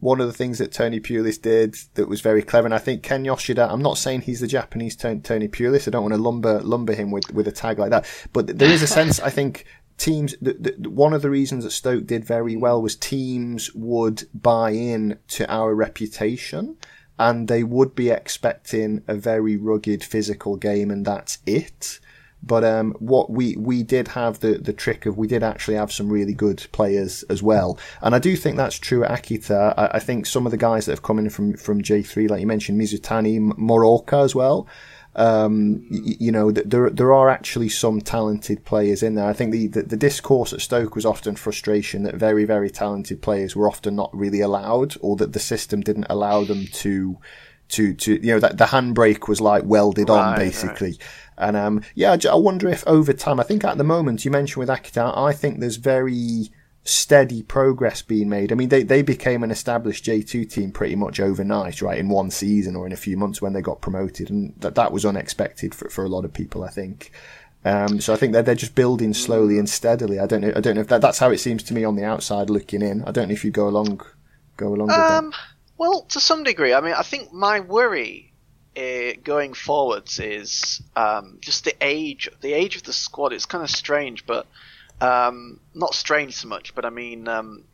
[SPEAKER 2] one of the things that Tony Pulis did that was very clever, and I think Ken Yoshida, I'm not saying he's the Japanese Tony Pulis, I don't want to lumber, lumber him with, with a tag like that, but there is a sense, I think, teams, the, the, one of the reasons that Stoke did very well was teams would buy in to our reputation and they would be expecting a very rugged physical game and that's it. But um, what we we did have the the trick of we did actually have some really good players as well, and I do think that's true at Akita. I, I think some of the guys that have come in from from J three, like you mentioned, Mizutani, Muraoka as well. Um, you, you know, there there are actually some talented players in there. I think the, the, the discourse at Stoke was often frustration that very very talented players were often not really allowed, or that the system didn't allow them to to to you know that the handbrake was like welded right, on basically. Right. And um, yeah, I wonder if over time, I think at the moment you mentioned with Akita, I think there's very steady progress being made. I mean, they, they became an established J2 team pretty much overnight, right, in one season or in a few months when they got promoted. And that, that was unexpected for, for a lot of people, I think. Um, so I think that they're just building slowly and steadily. I don't know. I don't know if that, that's how it seems to me on the outside looking in. I don't know if you go along, go along um, with that.
[SPEAKER 3] Well, to some degree. I mean, I think my worry uh, going forwards is um, just the age. The age of the squad It's kind of strange, but um, not strange so much. But I mean, um,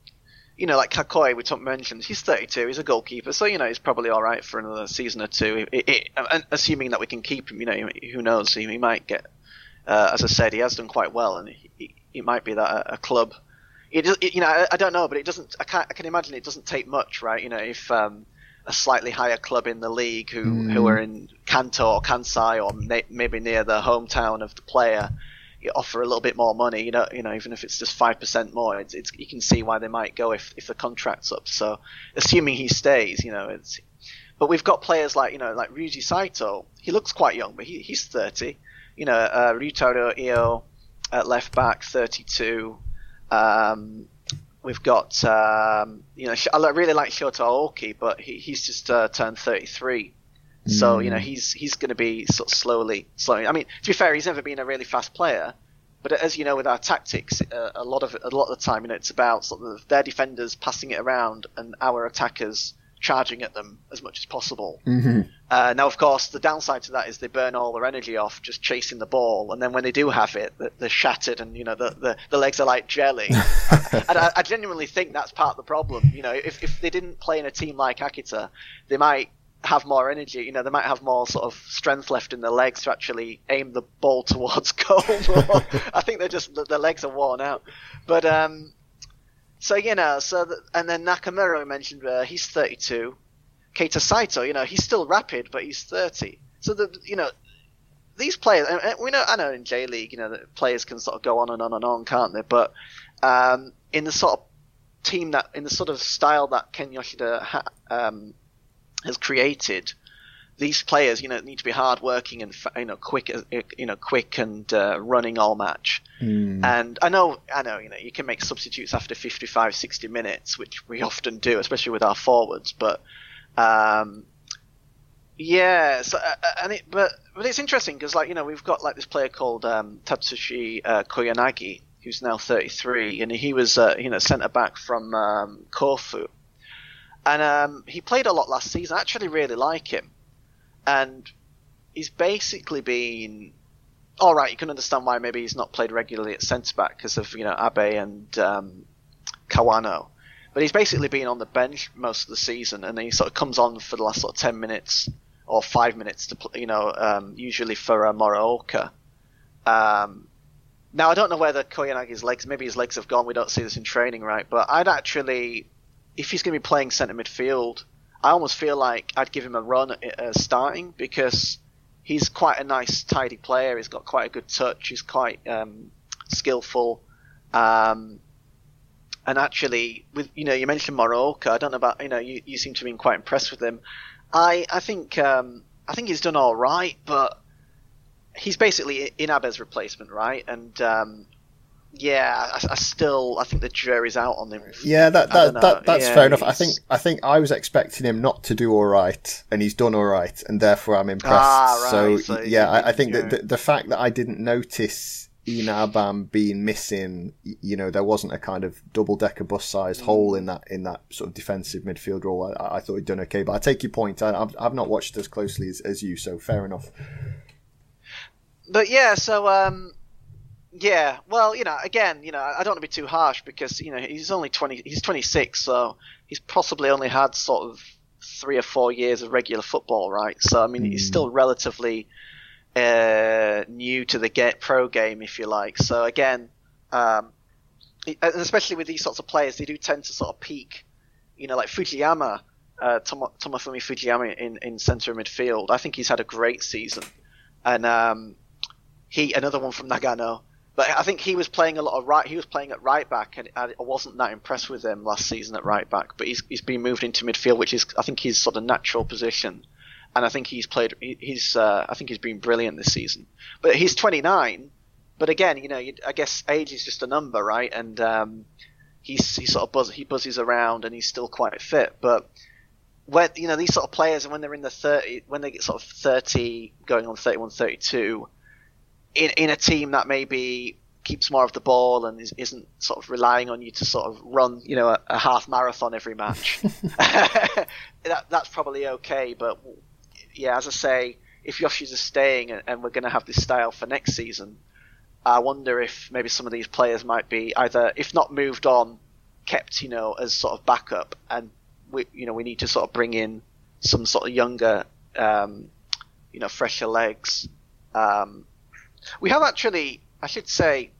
[SPEAKER 3] you know, like Kakoi, we talked mentioned, he's 32. He's a goalkeeper, so you know he's probably all right for another season or two. It, it, it, assuming that we can keep him, you know, who knows? He, he might get. Uh, as I said, he has done quite well, and he might be that a, a club. It, you know, I, I, don't know, but it doesn't. I, can't, I can imagine it doesn't take much, right? You know, if um, a slightly higher club in the league who mm. who are in Kanto or Kansai or na- maybe near the hometown of the player you offer a little bit more money you know you know even if it's just 5% more it's, it's you can see why they might go if if the contract's up. So assuming he stays you know it's but we've got players like you know like Ryuji Saito. He looks quite young but he, he's 30 you know uh, Ryutaro Iio at left back 32 um, We've got, um, you know, I really like Shota Aoki, but he, he's just uh, turned 33. So, you know, mm. he's he's going to be sort of slowly, slowly. I mean, to be fair, he's never been a really fast player. But as you know, with our tactics, uh, a lot of a lot of the time, you know, it's about sort of their defenders passing it around and our attackers charging at them as much as possible.
[SPEAKER 2] Mm-hmm.
[SPEAKER 3] Uh, now, of course, the downside to that is they burn all their energy off just chasing the ball, and then when they do have it, they're shattered, and you know the the, the legs are like jelly. and I, I, genuinely think that's part of the problem. You know, if if they didn't play in a team like Akita, they might have more energy. You know, they might have more sort of strength left in their legs to actually aim the ball towards goal. I think they're just their legs are worn out. But um, so you know, so and then Nakamura we mentioned uh, he's 32. Keita Saito, you know, he's still rapid, but he's 30. So the you know these players, and we know I know in J League, you know, that players can sort of go on and on and on, can't they? But um, in the sort of team that in the sort of style that Ken Yoshida ha, um, has created, these players, you know, need to be hardworking and you know quick, you know, quick and uh, running all match.
[SPEAKER 2] Mm.
[SPEAKER 3] And I know, I know, you know, you can make substitutes after 55, 60 minutes, which we often do, especially with our forwards. But um, yeah, so, uh, uh and it, but but it's interesting because like you know we've got like this player called um, Tatsushi uh, Koyanagi who's now 33, and he was uh, you know centre back from um, Kofu, and um, he played a lot last season. I actually really like him and he's basically been all right. You can understand why maybe he's not played regularly at centre back because of you know Abe and um, Kawano, but he's basically been on the bench most of the season, and then he sort of comes on for the last sort of ten minutes or five minutes to you know um, usually for uh, Muraoka. Um, now I don't know whether Koyanagi's legs, maybe his legs have gone. We don't see this in training, right? But I'd actually, if he's going to be playing centre midfield, I almost feel like I'd give him a run at starting because he's quite a nice, tidy player. He's got quite a good touch. He's quite um, skillful. Um, and actually, with you know, you mentioned Muraoka. I don't know about you know, you, you seem to have been quite impressed with him. I I think um, I think he's done all right, but he's basically Inaba's replacement, right? And um, yeah, I, I, still I think the jury's out on him.
[SPEAKER 2] Yeah, that, that, that that's yeah, fair enough. I think I think I was expecting him not to do all right, and he's done all right, and therefore I'm impressed. Ah, right. so, so, yeah, I, I, think that the, the, fact that I didn't notice Inabam being missing, you know, there wasn't a kind of double decker bus sized mm. hole in that in that sort of defensive midfield role. I, I, thought he'd done okay, but I take your point. I, have I've not watched as closely as, as you, so fair enough.
[SPEAKER 3] But yeah, so um, yeah, well, you know, again, you know, I don't want to be too harsh because you know he's only twenty, he's twenty six, so he's possibly only had sort of three or four years of regular football, right? So I mean, mm. he's still relatively uh, new to the get pro game, if you like. So again, um, especially with these sorts of players, they do tend to sort of peak. You know, like Fujiyama, uh, Tom- Tomofumi Fujiyama in, in centre midfield. I think he's had a great season, and um, he another one from Nagano. But I think he was playing a lot of right. He was playing at right back, and I wasn't that impressed with him last season at right back. But he's he's been moved into midfield, which is I think his sort of natural position, and I think he's played. He's uh, I think he's been brilliant this season. But he's 29. But again, you know, I guess age is just a number, right? And um, he's he sort of buzz he buzzes around, and he's still quite fit. But when you know these sort of players, and when they're in the 30, when they get sort of 30, going on 31, 32 in, in a team that maybe keeps more of the ball and is, not sort of relying on you to sort of run, you know, a, a half marathon every match. that, that's probably okay, but yeah, as I say, if Yoshida's staying and, and we're going to have this style for next season, I wonder if maybe some of these players might be either, if not moved on, kept, you know, as sort of backup, and we, you know, we need to sort of bring in some sort of younger, um, you know, fresher legs. Um, we have actually, I should say,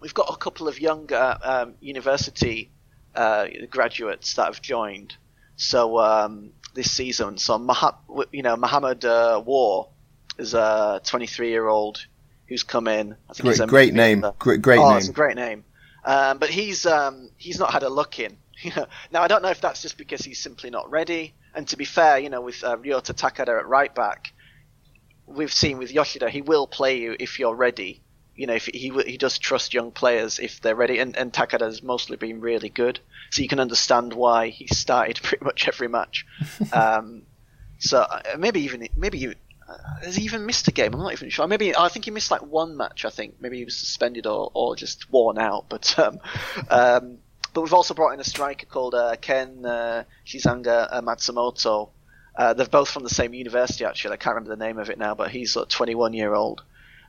[SPEAKER 3] we've got a couple of younger um, university uh, graduates that have joined. So um, this season, so Mah- you know Muhammad uh, War is a 23 year old who's come in.
[SPEAKER 2] I think great, great name. Great, great
[SPEAKER 3] oh,
[SPEAKER 2] name.
[SPEAKER 3] it's a great name. Um, but he's um, he's not had a look in. now I don't know if that's just because he's simply not ready. And to be fair, you know, with uh, Ryota Takada at right back, we've seen with Yoshida, he will play you if you're ready. You know, if he he does trust young players if they're ready, and, and Takada's mostly been really good, so you can understand why he started pretty much every match. um, so uh, maybe even maybe you, uh, has he even missed a game? I'm not even sure. Maybe I think he missed like one match. I think maybe he was suspended or, or just worn out. But um, um, but we've also brought in a striker called uh, Ken uh, Shizanga uh, Matsumoto, uh, they're both from the same university, actually. I can't remember the name of it now, but he's a 21 year old.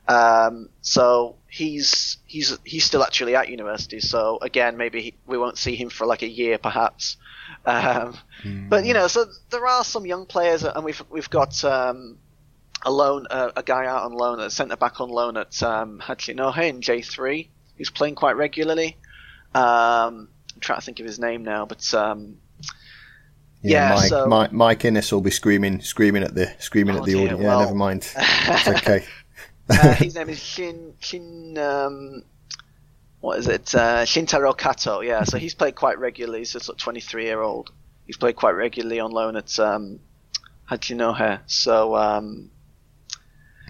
[SPEAKER 3] Um, so he's he's he's still actually at university. So again, maybe he, we won't see him for like a year, perhaps. Um, mm. But you know, so there are some young players, and we've we've got um, a loan uh, a guy out on loan, a centre back on loan at um, Hachinohe in J three, He's playing quite regularly. Um, I'm trying to think of his name now, but
[SPEAKER 2] yeah, Mike, so, Mike, Mike Innes will be screaming, screaming at the, screaming oh, at the dear, audience. Well, yeah, never mind. It's okay.
[SPEAKER 3] uh, his name is Shin Shin. Um, what is it? Uh, Shintaro Kato. Yeah, so he's played quite regularly. He's a sort of 23 year old. He's played quite regularly on loan at um, Hachinohe. So um,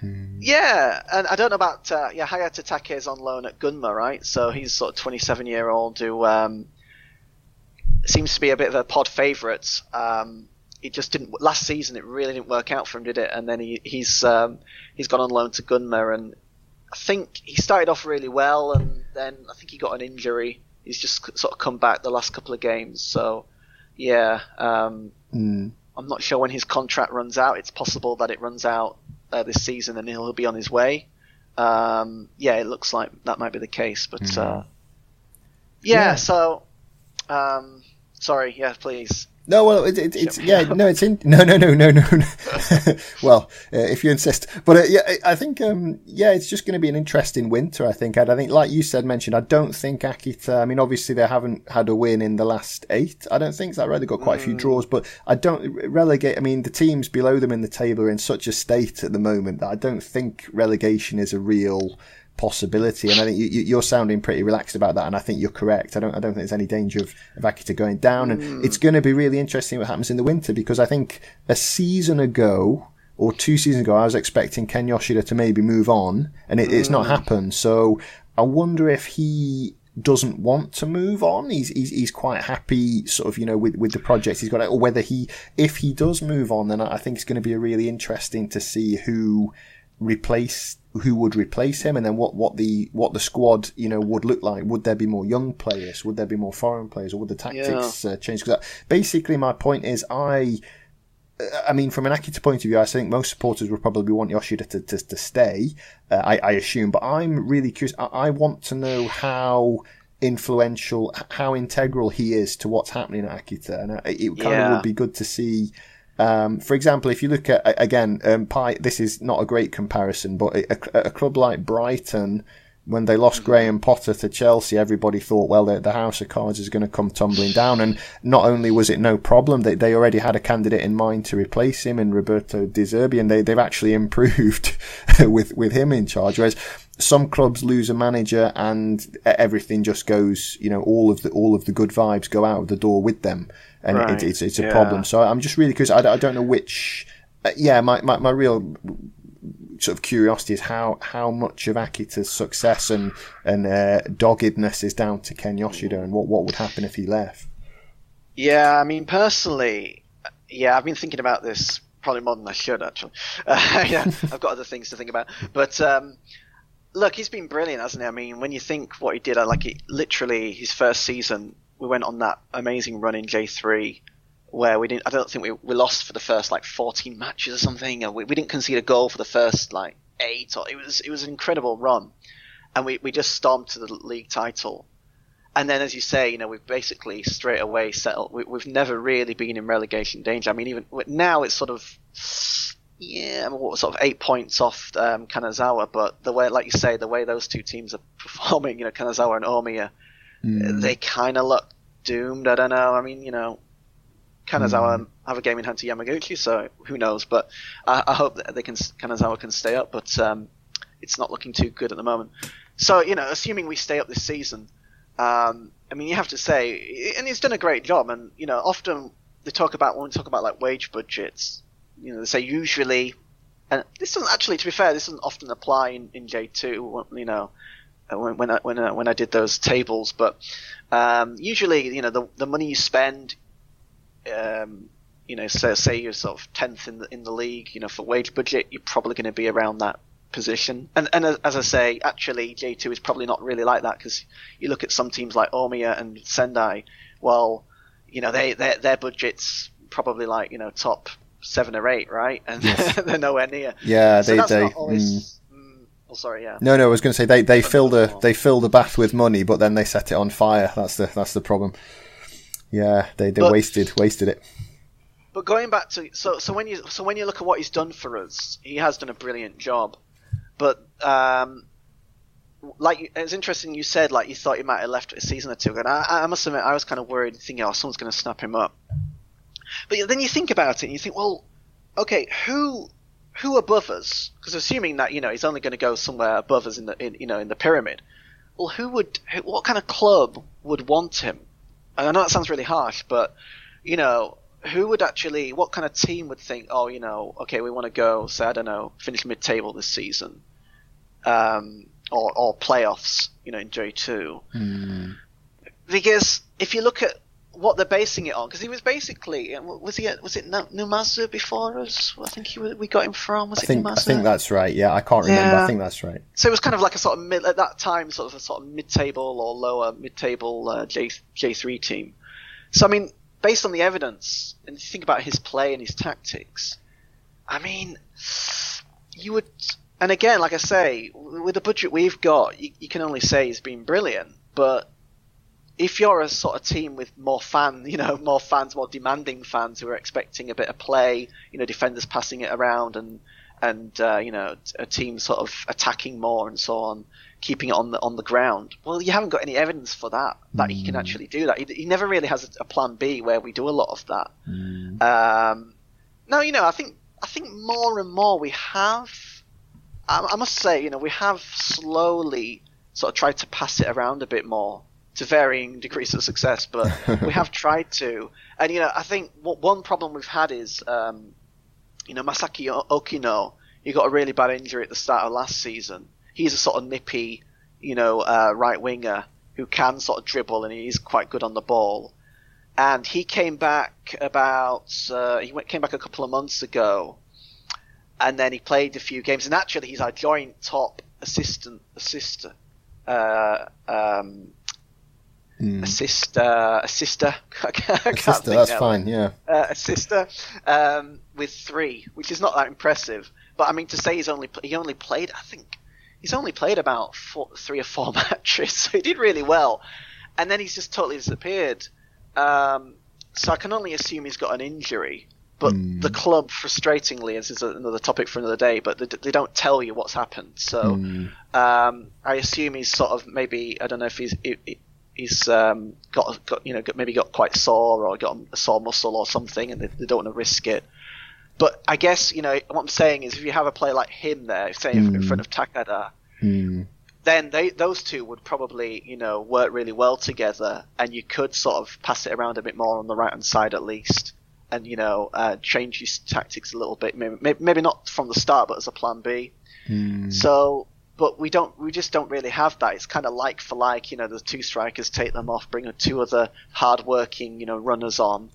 [SPEAKER 3] mm. yeah, and I don't know about uh, yeah Hayata Take is on loan at Gunma, right? So he's sort of 27 year old who um, seems to be a bit of a pod favourite. Um, it just didn't last season. It really didn't work out for him, did it? And then he, he's um, he's gone on loan to Gunma, and I think he started off really well, and then I think he got an injury. He's just sort of come back the last couple of games. So yeah, um, mm. I'm not sure when his contract runs out. It's possible that it runs out uh, this season, and he'll be on his way. Um, yeah, it looks like that might be the case, but mm. uh, yeah, yeah, So um, Sorry, yeah, please.
[SPEAKER 2] No, well, it, it, it's yeah, no, it's in no, no, no, no, no. well, uh, if you insist, but uh, yeah, I think um, yeah, it's just going to be an interesting winter. I think, and I think, like you said, mentioned, I don't think Akita. I mean, obviously they haven't had a win in the last eight. I don't think is that right. They've got quite mm. a few mm. draws, but I don't relegate. I mean, the teams below them in the table are in such a state at the moment that I don't think relegation is a real possibility. And I think you, are sounding pretty relaxed about that, and I think you're correct. I don't, I don't think there's any danger of, of Akita going down, and mm. it's going to be really interesting what happens in the winter because I think a season ago or two seasons ago, I was expecting Ken Yoshida to maybe move on, and it, mm. it's not hmm. happened. So I wonder if he doesn't want to move on. He's, he's he's quite happy, sort of, you know, with with the project he's got, or whether he, if he does move on, then I think it's going to be really interesting to see who replace who would replace him, and then what, what the what the squad you know would look like. Would there be more young players? Would there be more foreign players, or would the tactics yeah. uh, change? Because basically, my point is, I. I mean, from an Akita point of view, I think most supporters would probably want Yoshida to, to, to stay, uh, I, I, assume. But I'm really curious. I, I want to know how influential, how integral he is to what's happening at Akita. And uh, it kind yeah. of would be good to see Um, for example, if you look at again, um, Pi, this is not a great comparison, but a, a club like Brighton when they lost Graham Potter to Chelsea, everybody thought, well, the, the house of cards is going to come tumbling down. And not only was it no problem, they, they already had a candidate in mind to replace him in Roberto De Zerbi, and they, they've actually improved with, with him in charge. Whereas some clubs lose a manager and everything just goes, you know, all of the, all of the good vibes go out of the door with them. And right. it, it's, it's a yeah. problem. So I'm just really, cause I, I don't know which, uh, yeah, my, my, my real sort of curiosity is how how much of Akita's success and and uh, doggedness is down to Ken Yoshida, and what what would happen if he left.
[SPEAKER 3] Yeah, I mean personally, yeah, I've been thinking about this probably more than I should actually. Uh, yeah, I've got other things to think about, but. Um, look, he's been brilliant, hasn't he? I mean, when you think what he did, like literally his first season, we went on that amazing run in J three where we didn't. I don't think we, we lost for the first like 14 matches or something. We, we didn't concede a goal for the first like eight. Or it was it was an incredible run, and we we just stomped to the league title. And then, as you say, you know, we've basically straight away settled. We, have never really been in relegation danger. I mean, even now it's sort of, yeah, sort of eight points off um, Kanazawa. But the way, like you say, the way those two teams are performing, you know, Kanazawa and Omiya, mm. they kind of look doomed. I don't know. I mean, you know, Kanazawa mm. have a game in hand to Yamaguchi, so who knows? But I, I hope that they can Kanazawa can stay up, but um, it's not looking too good at the moment. So you know, assuming we stay up this season, um, I mean, you have to say, and he's done a great job. And you know, often they talk about when we talk about like wage budgets, you know, they say usually, and this doesn't actually, to be fair, this doesn't often apply in, in J two. You know, when when I, when I, when I did those tables, but um, usually, you know, the the money you spend um, you know, say, say you're sort of tenth in the in the league, you know, for wage budget, you're probably going to be around that position. And and as I say, actually, J two is probably not really like that because you look at some teams like Omiya and Sendai. Well, you know, they their their budgets probably like you know top seven or eight, right? And yes. they're nowhere near.
[SPEAKER 2] Yeah, so they they. Always,
[SPEAKER 3] mm. Oh, sorry. Yeah.
[SPEAKER 2] No, no. I was going to say they, they fill the they fill the bath with money, but then they set it on fire. That's the that's the problem. Yeah, they, they but, wasted wasted it.
[SPEAKER 3] But going back to so so when you so when you look at what he's done for us, he has done a brilliant job. But um, like it's interesting you said like you thought he might have left a season or two ago. And I, I must admit I was kind of worried, thinking, oh, someone's going to snap him up. But then you think about it, and you think, well, okay, who who above us? Because assuming that you know he's only going to go somewhere above us in the in, you know in the pyramid. Well, who would? What kind of club would want him? And I know that sounds really harsh, but you know, who would actually, what kind of team would think, oh, you know, okay, we want to go, say, I don't know, finish mid-table this season, um, or, or playoffs, you know, in J2.
[SPEAKER 2] Mm.
[SPEAKER 3] Because if you look at what they're basing it on because he was basically was he was it Numazu before us? I think he we got him from. Was
[SPEAKER 2] I
[SPEAKER 3] it
[SPEAKER 2] think,
[SPEAKER 3] Numazu? I
[SPEAKER 2] think that's right. Yeah, I can't remember. Yeah. I think that's right.
[SPEAKER 3] So it was kind of like a sort of mid at that time, sort of a sort of mid-table or lower mid-table uh, J J three team. So I mean, based on the evidence, and you think about his play and his tactics, I mean, you would. And again, like I say, with the budget we've got, you, you can only say he's been brilliant, but if you're a sort of team with more fans, you know, more fans, more demanding fans who are expecting a bit of play, you know, defenders passing it around and and uh, you know, a team sort of attacking more and so on, keeping it on the on the ground. Well, you haven't got any evidence for that that mm. he can mm. actually do that. He, he, never really has a, a, plan B where we do a lot of that.
[SPEAKER 2] Mm.
[SPEAKER 3] Um, no, you know, I think I think more and more we have. I, I must say, you know, we have slowly sort of tried to pass it around a bit more to varying degrees of success, but we have tried to. And you know, I think what, one problem we've had is, um, you know, Masaki Okino. He got a really bad injury at the start of last season. He's a sort of nippy, you know, uh, right winger who can sort of dribble and he's quite good on the ball. And he came back about uh, he went, came back a couple of months ago, and then he played a few games. And actually, he's our joint top assistant assister. Uh, um,
[SPEAKER 2] Mm.
[SPEAKER 3] A sister, a sister.
[SPEAKER 2] a sister, that's fine. Yeah,
[SPEAKER 3] uh, a sister um, with three, which is not that impressive. But I mean, to say he's only he only played, I think he's only played about four, three or four matches, so he did really well. And then he's just totally disappeared. Um, so I can only assume he's got an injury. but mm. the club, frustratingly, this is another topic for another day, but they, they don't tell you what's happened. So mm. um, I assume he's sort of maybe I don't know if he's he, he's um, got got you know maybe got quite sore or got a sore muscle or something, and they, they don't want to risk it. But I guess you know what I'm saying is if you have a player like him there, say mm. in front of Takada,
[SPEAKER 2] mm.
[SPEAKER 3] then they those two would probably you know work really well together, and you could sort of pass it around a bit more on the right hand side at least, and you know uh, change your tactics a little bit. Maybe, maybe not from the start, but as a plan
[SPEAKER 2] B. Mm.
[SPEAKER 3] So but we don't we just don't really have that it's kind of like for like you know the two strikers take them off bring two other hard working you know runners on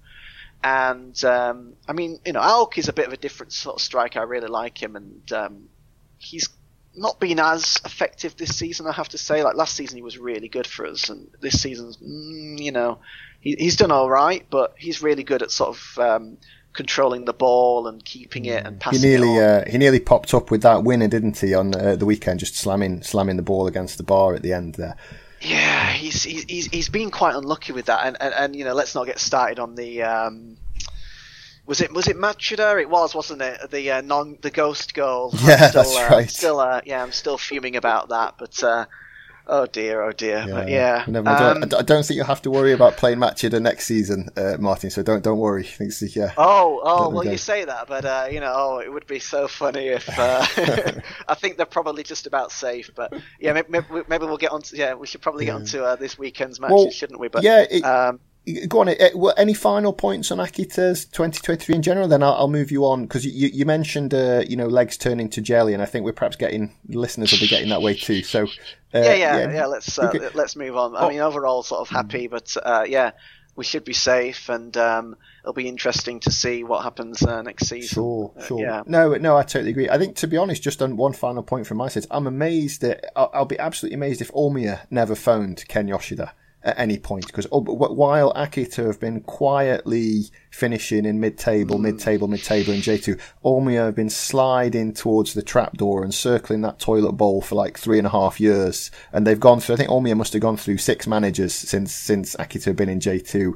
[SPEAKER 3] and um, I mean, you know, Aoki is a bit of a different sort of striker. I really like him, and um, he's not been as effective this season. I have to say, like last season, he was really good for us, and this season, mm, you know, he, he's done all right, but he's really good at sort of um, controlling the ball and keeping it and passing.
[SPEAKER 2] He nearly uh, he nearly popped up with that winner, didn't he, on uh, the weekend? Just slamming slamming the ball against the bar at the end there.
[SPEAKER 3] Yeah, he's he's he's been quite unlucky with that, and, and, and you know, let's not get started on the. Um, was it was it Machida? It was, wasn't it? The uh, non the ghost goal.
[SPEAKER 2] Yeah, still, that's
[SPEAKER 3] uh,
[SPEAKER 2] right.
[SPEAKER 3] Still, uh, yeah, I'm still fuming about that, but uh, Oh dear, oh dear. Yeah. But yeah.
[SPEAKER 2] No, I, don't, um, I, don't, think you'll have to worry about playing Machida next season, uh, Martin. So don't don't worry. Thanks, yeah.
[SPEAKER 3] Oh, oh, well, you say that, but uh, you know, oh, it would be so funny if. Uh, I think they're probably just about safe, but yeah, maybe, maybe we'll get on. To, yeah, we should probably get yeah. on to uh, this weekend's matches, well, shouldn't we? But
[SPEAKER 2] yeah. It, um, Go on. Eh, any final points on Akita's 2023 in general? Then I'll, I'll move you on because you, you mentioned uh, you know legs turning to jelly, and I think we're perhaps getting listeners will be getting that way too. So uh,
[SPEAKER 3] yeah, yeah, yeah, yeah, Let's uh, okay. let's move on. I oh. mean, overall, sort of happy, but uh, yeah, we should be safe, and um, it'll be interesting to see what happens uh, next season.
[SPEAKER 2] Sure, uh, sure. yeah. No, no, I totally agree. I think to be honest, just on one final point from my side, I'm amazed that I'll, I'll be absolutely amazed if Omiya never phoned Ken Yoshida at any point because oh, while Akita have been quietly finishing in mid-table, mm. mid-table, mid-table in J2, Omiya have been sliding towards the trapdoor and circling that toilet bowl for like three and a half years, and they've gone through. I think Omiya must have gone through six managers since since Akita have been in J2,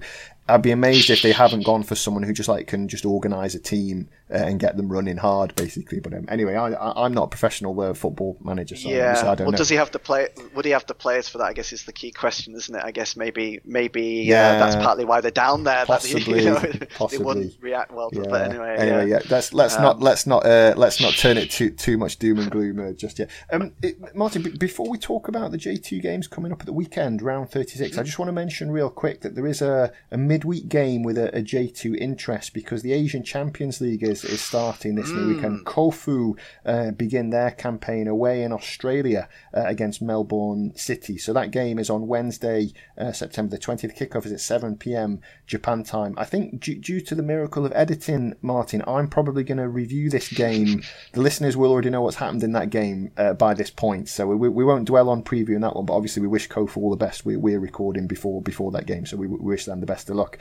[SPEAKER 2] I'd be amazed if they haven't gone for someone who just like can just organise a team and get them running hard, basically. But um, anyway, I, am not a professional uh, football manager, so
[SPEAKER 3] yeah.
[SPEAKER 2] I don't
[SPEAKER 3] well,
[SPEAKER 2] know.
[SPEAKER 3] does he have to play? Would he have the players for that? I guess is the key question, isn't it? I guess maybe maybe uh, yeah, uh, that's partly why they're down there.
[SPEAKER 2] Possibly,
[SPEAKER 3] you
[SPEAKER 2] know, possibly.
[SPEAKER 3] they wouldn't react well.
[SPEAKER 2] Yeah.
[SPEAKER 3] But anyway,
[SPEAKER 2] anyway,
[SPEAKER 3] yeah.
[SPEAKER 2] yeah. Let's let's um, not let's not uh, let's not turn it too too much doom and gloom uh, just yet. Um, it, Martin, b- before we talk about the J2 games coming up at the weekend, round 36, I just want to mention real quick that there is a, a midweek game with a a, J2 interest because the Asian Champions League is, is starting this mm. weekend. Kofu uh, begin their campaign away in Australia uh, against Melbourne City. So that game is on Wednesday, uh, September the 20th. Kickoff is at 7 p.m. Japan time. I think due, due to the miracle of editing, Martin, I'm probably going to review this game. the listeners will already know what's happened in that game uh, by this point, so we, we won't dwell on previewing that one. But obviously, we wish Kofu all the best. We, we're recording before before that game, so we, we wish them the best of luck.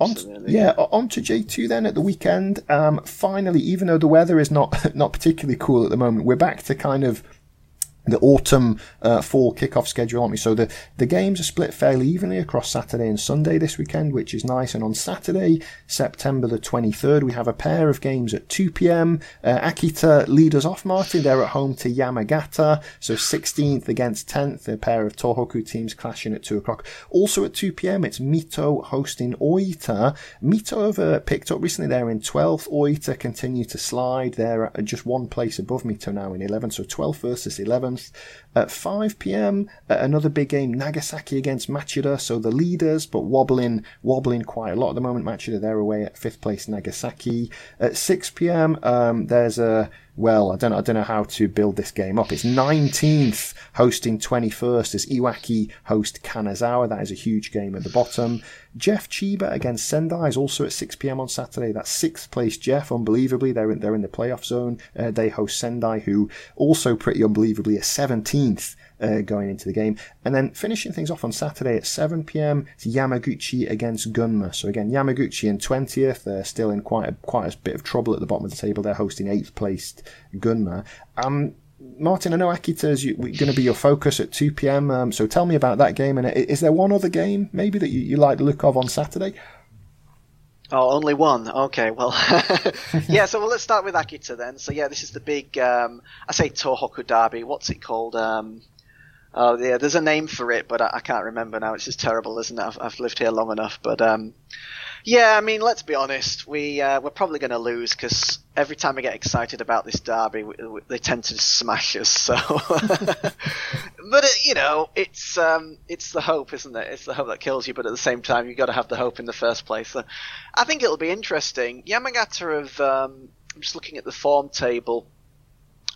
[SPEAKER 2] On, yeah, on to J2 then at the weekend. Um, finally, even though the weather is not not particularly cool at the moment, we're back to kind of the autumn uh, fall kickoff schedule, aren't we? So the, the games are split fairly evenly across Saturday and Sunday this weekend, which is nice. And on Saturday, September the 23rd, we have a pair of games at 2 p.m. Uh, Akita lead us off, Martin. They're at home to Yamagata. So 16th against 10th, a pair of Tohoku teams clashing at 2 o'clock. Also at 2 p.m., it's Mito hosting Oita. Mito have uh, picked up recently. They're in 12th. Oita continue to slide. They're just one place above Mito now in 11th. So 12th versus 11th. At 5 pm, another big game, Nagasaki against Machida. So the leaders, but wobbling, wobbling quite a lot at the moment. Machida, they're away at fifth place, Nagasaki. At 6 pm, um, there's a well, I don't I don't know how to build this game up. It's 19th hosting 21st as Iwaki host Kanazawa. That is a huge game at the bottom. JEF Chiba against Sendai is also at 6 p.m. on Saturday. That's sixth place JEF. Unbelievably, they're in, they're in the playoff zone. Uh, they host Sendai, who also pretty unbelievably are 17th uh, going into the game. And then finishing things off on Saturday at 7 pm, it's Yamaguchi against Gunma. So again, Yamaguchi in 20th, they're still in quite a, quite a bit of trouble at the bottom of the table. They're hosting 8th placed Gunma. Um, Martin, I know Akita is going to be your focus at 2 pm. Um, so tell me about that game. And is there one other game maybe that you, you like the look of on Saturday?
[SPEAKER 3] Oh, only one. Okay, well, yeah. So well, let's start with Akita then. So yeah, this is the big. Um, I say Tohoku Derby. What's it called? Um, oh yeah, there's a name for it, but I, I, can't remember now. It's just terrible, isn't it? I've, I've lived here long enough, but um, yeah, I mean, let's be honest. We uh, we're probably going to lose because every time we get excited about this derby, we, we, they tend to smash us. So, but it, you know, it's um, it's the hope, isn't it? It's the hope that kills you. But at the same time, you've got to have the hope in the first place. So, I think it'll be interesting. Yamagata have. Um, I'm just looking at the form table.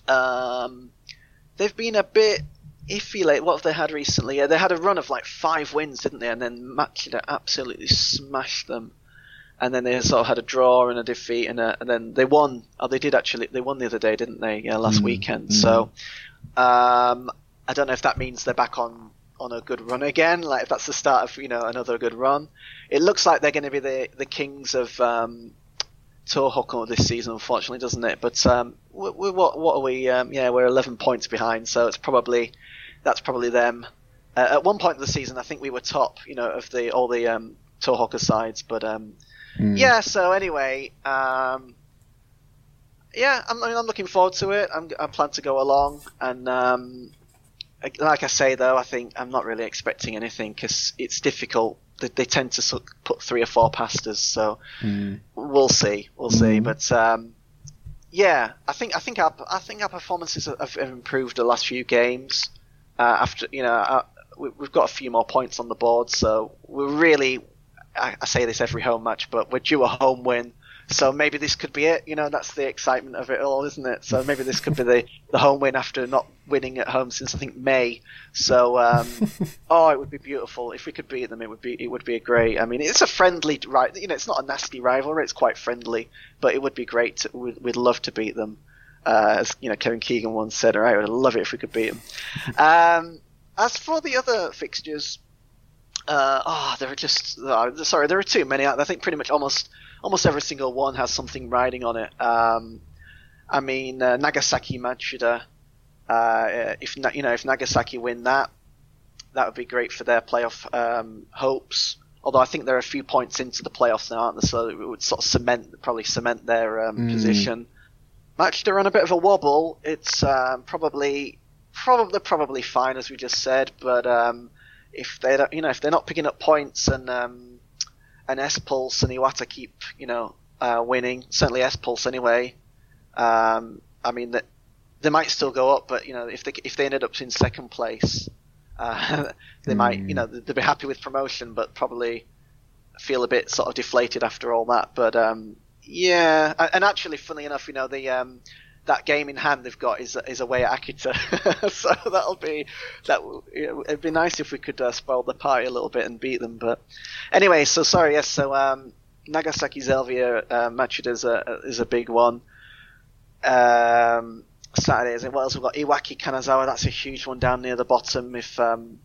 [SPEAKER 3] Um, they've been a bit iffy late. What have they had recently? Yeah, they had a run of like five wins, didn't they? And then Machida absolutely smashed them. And then they sort of had a draw and a defeat, and, a, and then they won. Oh, they did actually. They won the other day, didn't they? Yeah, last mm. weekend. Mm. So, um, I don't know if that means they're back on on a good run again. Like if that's the start of you know another good run. It looks like they're going to be the the kings of um, Tohoku this season, unfortunately, doesn't it? But um, we, we, what what are we? Um, yeah, we're 11 points behind, so it's probably that's probably them. Uh, at one point of the season, I think we were top, you know, of the all the um, Tohoku sides. But um, mm. yeah, so anyway, um, yeah, I'm, I mean, I'm looking forward to it. I'm, I plan to go along, and um, like I say, though, I think I'm not really expecting anything because it's difficult. They, they, tend to put three or four past us, so mm. we'll see, we'll mm. see. But um, yeah, I think I think our I think our performances have improved the last few games. Uh, after you know, uh, we, have got a few more points on the board, so we're really. I, I, say this every home match, but we're due a home win. So maybe this could be it. You know, that's the excitement of it all, isn't it? So maybe this could be the, the home win after not winning at home since I think May. So um, oh, it would be beautiful if we could beat them. It would be it would be a great. I mean, it's a friendly right. You know, it's not a nasty rivalry. It's quite friendly, but it would be great. To, we'd, we'd love to beat them. Uh, as you know, Kevin Keegan once said, "All right, I'd love it if we could beat him." um, as for the other fixtures, uh, oh, there are just uh, sorry, there are too many. I think pretty much almost almost every single one has something riding on it. Um, I mean, uh, Nagasaki Machida. Uh, if you know if Nagasaki win that, that would be great for their playoff um, hopes. Although I think they're a few points into the playoffs now, aren't they? So it would sort of cement, probably cement their um, mm. position. Machida are on a bit of a wobble. It's um, probably probably probably fine as we just said, but um, if they don't, you know, if they're not picking up points and um, and S-Pulse and Iwata keep, you know, uh, winning, certainly S Pulse anyway. Um, I mean that they might still go up, but you know, if they if they ended up in second place, uh, they mm. might, you know, they'd be happy with promotion, but probably feel a bit sort of deflated after all that. But um, yeah, and actually, funny enough, you know the um, that game in hand they've got is is away at Akita, so that'll be that. It'd be nice if we could uh, spoil the party a little bit and beat them. But anyway, so sorry, yes. So um, Nagasaki Zelvia uh, match is a is a big one. Um, Saturday is it? what else we've got Iwaki Kanazawa. That's a huge one down near the bottom. If um,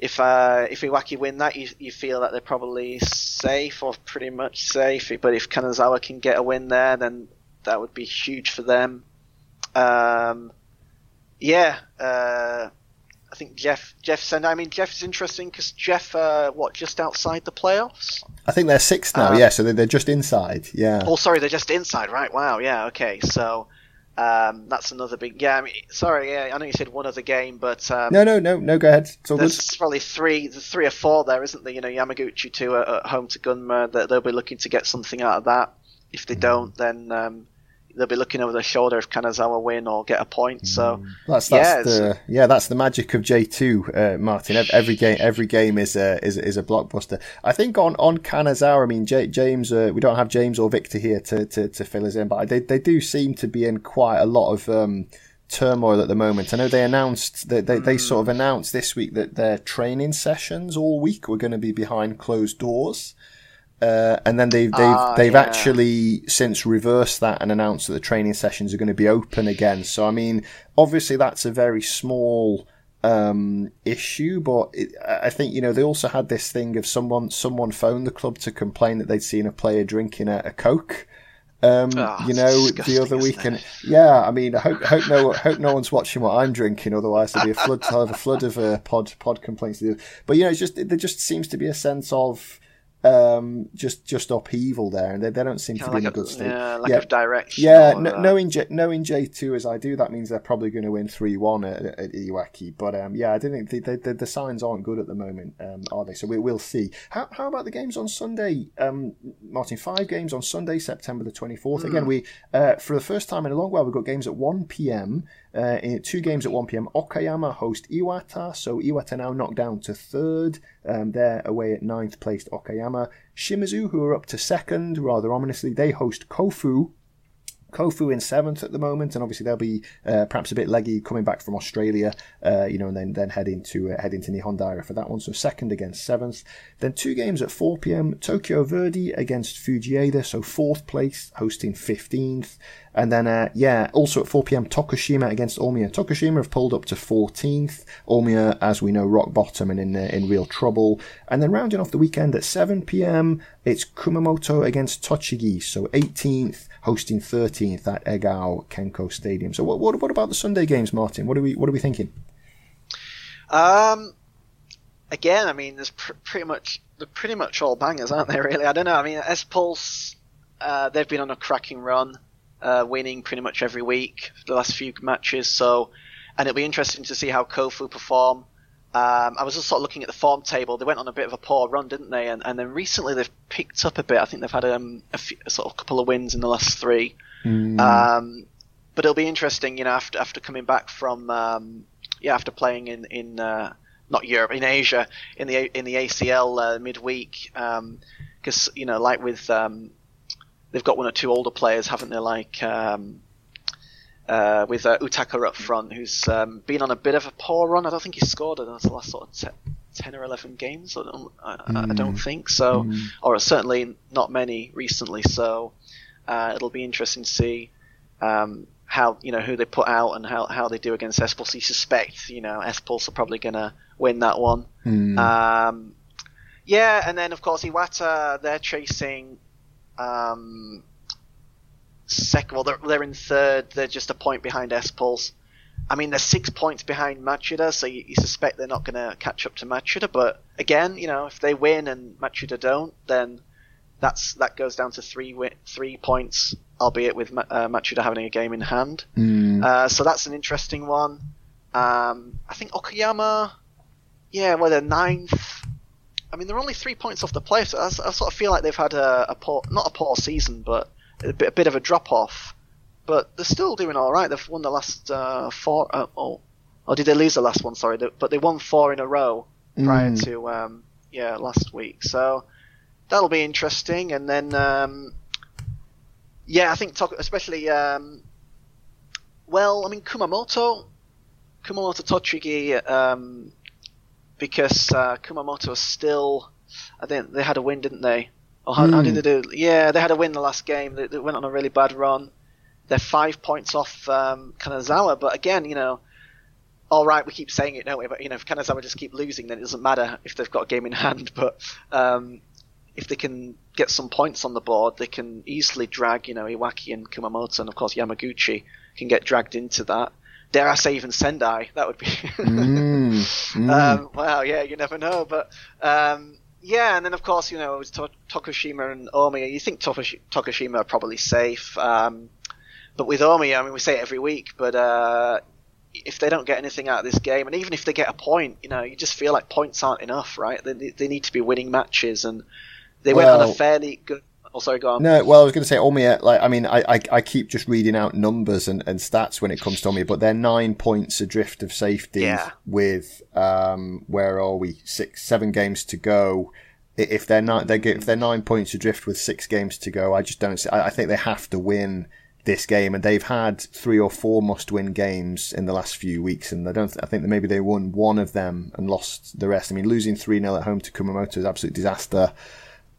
[SPEAKER 3] if uh, if Iwaki win that, you, you feel that they're probably safe or pretty much safe. But if Kanazawa can get a win there, then that would be huge for them. Um, yeah, uh, I think JEF JEF said. I mean, JEF is interesting because JEF, uh, what, just outside the playoffs?
[SPEAKER 2] I think they're sixth now. Um, yeah, so they're, they're just inside. Yeah.
[SPEAKER 3] Oh, sorry, they're just inside. Right. Wow. Yeah. Okay. So um, that's another big. Yeah, I mean, sorry. Yeah, I know you said one other game, but um,
[SPEAKER 2] no, no, no, no. Go ahead. It's all
[SPEAKER 3] there's
[SPEAKER 2] good.
[SPEAKER 3] probably three, three or four there, isn't there? You know, Yamaguchi too at, home to Gunma. That they'll be looking to get something out of that. If they mm. don't, then um, they'll be looking over their shoulder if Kanazawa win or get a point. So mm.
[SPEAKER 2] that's, that's yeah, the yeah that's the magic of J two, uh, Martin. Every game every game is a is, is a blockbuster. I think on on Kanazawa, I mean J, James, uh, we don't have James or Victor here to, to, to fill us in, but they they do seem to be in quite a lot of. Um, turmoil at the moment. I know they announced that they, they sort of mm. announced this week that their training sessions all week were going to be behind closed doors. Uh, and then they've they've ah, they've yeah. actually since reversed that and announced that the training sessions are going to be open again. So I mean, obviously that's a very small um, issue, but it, I think you know they also had this thing of someone someone phoned the club to complain that they'd seen a player drinking a, a coke. Um, oh, you know, the other week, and yeah, I mean, I hope, hope no, hope no one's watching what I'm drinking. Otherwise, there'll be a flood, have a flood of uh, pod pod complaints. But you know, it's just there just seems to be a sense of um, just just upheaval there, and they, they don't seem
[SPEAKER 3] Kinda
[SPEAKER 2] to be in
[SPEAKER 3] like
[SPEAKER 2] a good state.
[SPEAKER 3] Yeah, lack
[SPEAKER 2] Yeah.
[SPEAKER 3] of direction.
[SPEAKER 2] Yeah, no,
[SPEAKER 3] uh,
[SPEAKER 2] knowing J, knowing J two as I do, that means they're probably going to win three one at, at Iwaki. But um, yeah, I don't think the, the, the signs aren't good at the moment, um, are they? So we, we'll see. How, how about the games on Sunday, um, Martin? Five games on Sunday, September the twenty fourth. Again, we uh, for the first time in a long while we've got games at one p.m. Uh, in two games at 1 p.m. Okayama host Iwata, so Iwata now knocked down to third. Um, they're away at ninth placed Okayama. Shimizu, who are up to second, rather ominously, they host Kofu. Kofu in seventh at the moment, and obviously they'll be uh, perhaps a bit leggy coming back from Australia, uh, you know, and then then head into uh, head into Nihon Daira for that one. So second against seventh. Then two games at 4 p.m. Tokyo Verdy against Fujieda, so fourth place, hosting 15th. And then, uh, yeah, also at 4 p.m. Tokushima against Omiya. Tokushima have pulled up to 14th. Omiya, as we know, rock bottom and in uh, in real trouble. And then rounding off the weekend at 7 p.m. It's Kumamoto against Tochigi, so 18th, hosting 13th at Egao Kenko Stadium. So what, what what about the Sunday games, Martin? What are we what are we thinking?
[SPEAKER 3] Um, again, I mean, there's pr- pretty much they're pretty much all bangers, aren't they? Really, I don't know. I mean, S Pulse, uh, they've been on a cracking run, uh, winning pretty much every week the last few matches. So, and it'll be interesting to see how Kofu perform. Um, I was just sort of looking at the form table. They went on a bit of a poor run, didn't they? And, and then recently they've picked up a bit. I think they've had um, a, few, a sort of couple of wins in the last three. Um, but it'll be interesting, you know, after after coming back from um, yeah, after playing in in uh, not Europe, in Asia, in the in the ACL uh, midweek, because you know, like with um, they've got one or two older players, haven't they? Like um, uh, with uh, Utaka up front, who's um, been on a bit of a poor run. I don't think he scored in the last sort of te- ten or eleven games. I don't, I, I don't think so, or certainly not many recently. So uh, it'll be interesting to see. Um, how you know who they put out and how, how they do against S-Pulse. You suspect you know S-Pulse are probably going to win that one. Um, yeah, and then of course Iwata they're chasing um, second. Well, they're, they're in third. They're just a point behind S-Pulse. I mean, they're six points behind Machida, so you, you suspect they're not going to catch up to Machida. But again, you know, if they win and Machida don't, then that's that goes down to three three points, albeit with Ma- uh, Machida having a game in hand. Uh, so that's an interesting one. Um, I think Okayama, yeah, well they're ninth. I mean, they're only three points off the play, so I sort of feel like they've had a, a poor, not a poor season, but a bit, a bit of a drop off. But they're still doing all right. They've won the last uh, four. Uh, oh, or did they lose the last one? Sorry, They- but they won four in a row prior to um, yeah last week. So that'll be interesting. And then um, yeah, I think talk, especially um, well, I mean Kumamoto, Kumamoto Tochigi, um, because uh, Kumamoto is still. I think they had a win, didn't they? Or how, how did they do? Yeah, they had a win the last game. They, they went on a really bad run. They're five points off um, Kanazawa, but again, you know, all right, we keep saying it, don't we? But you know, if Kanazawa just keep losing, then it doesn't matter if they've got a game in hand. But um, if they can get some points on the board, they can easily drag, you know, Iwaki and Kumamoto, and of course Yamaguchi can get dragged into that. Dare I say even Sendai? That would be. um, wow, yeah, you never know, but um, yeah, and then of course, you know, it was to- Tokushima and Omiya. You think Tokush- Tokushima are probably safe, um, but with Omiya, I mean, we say it every week, but uh, if they don't get anything out of this game, and even if they get a point, you know, you just feel like points aren't enough, right? They, they need to be winning matches, and they went on a fairly good. Oh, sorry, go on.
[SPEAKER 2] No, well, I was going to say Omiya. Like, I mean, I, I, I keep just reading out numbers and, and stats when it comes to Omiya, but they're nine points adrift of safety
[SPEAKER 3] Yeah.
[SPEAKER 2] with um, where are we? Six, seven games to go. If they're not, they get if they're nine points adrift with six games to go, I just don't. See, I, I think they have to win this game, and they've had three or four must-win games in the last few weeks, and I don't. I think that maybe they won one of them and lost the rest. I mean, losing three 0 at home to Kumamoto is absolute disaster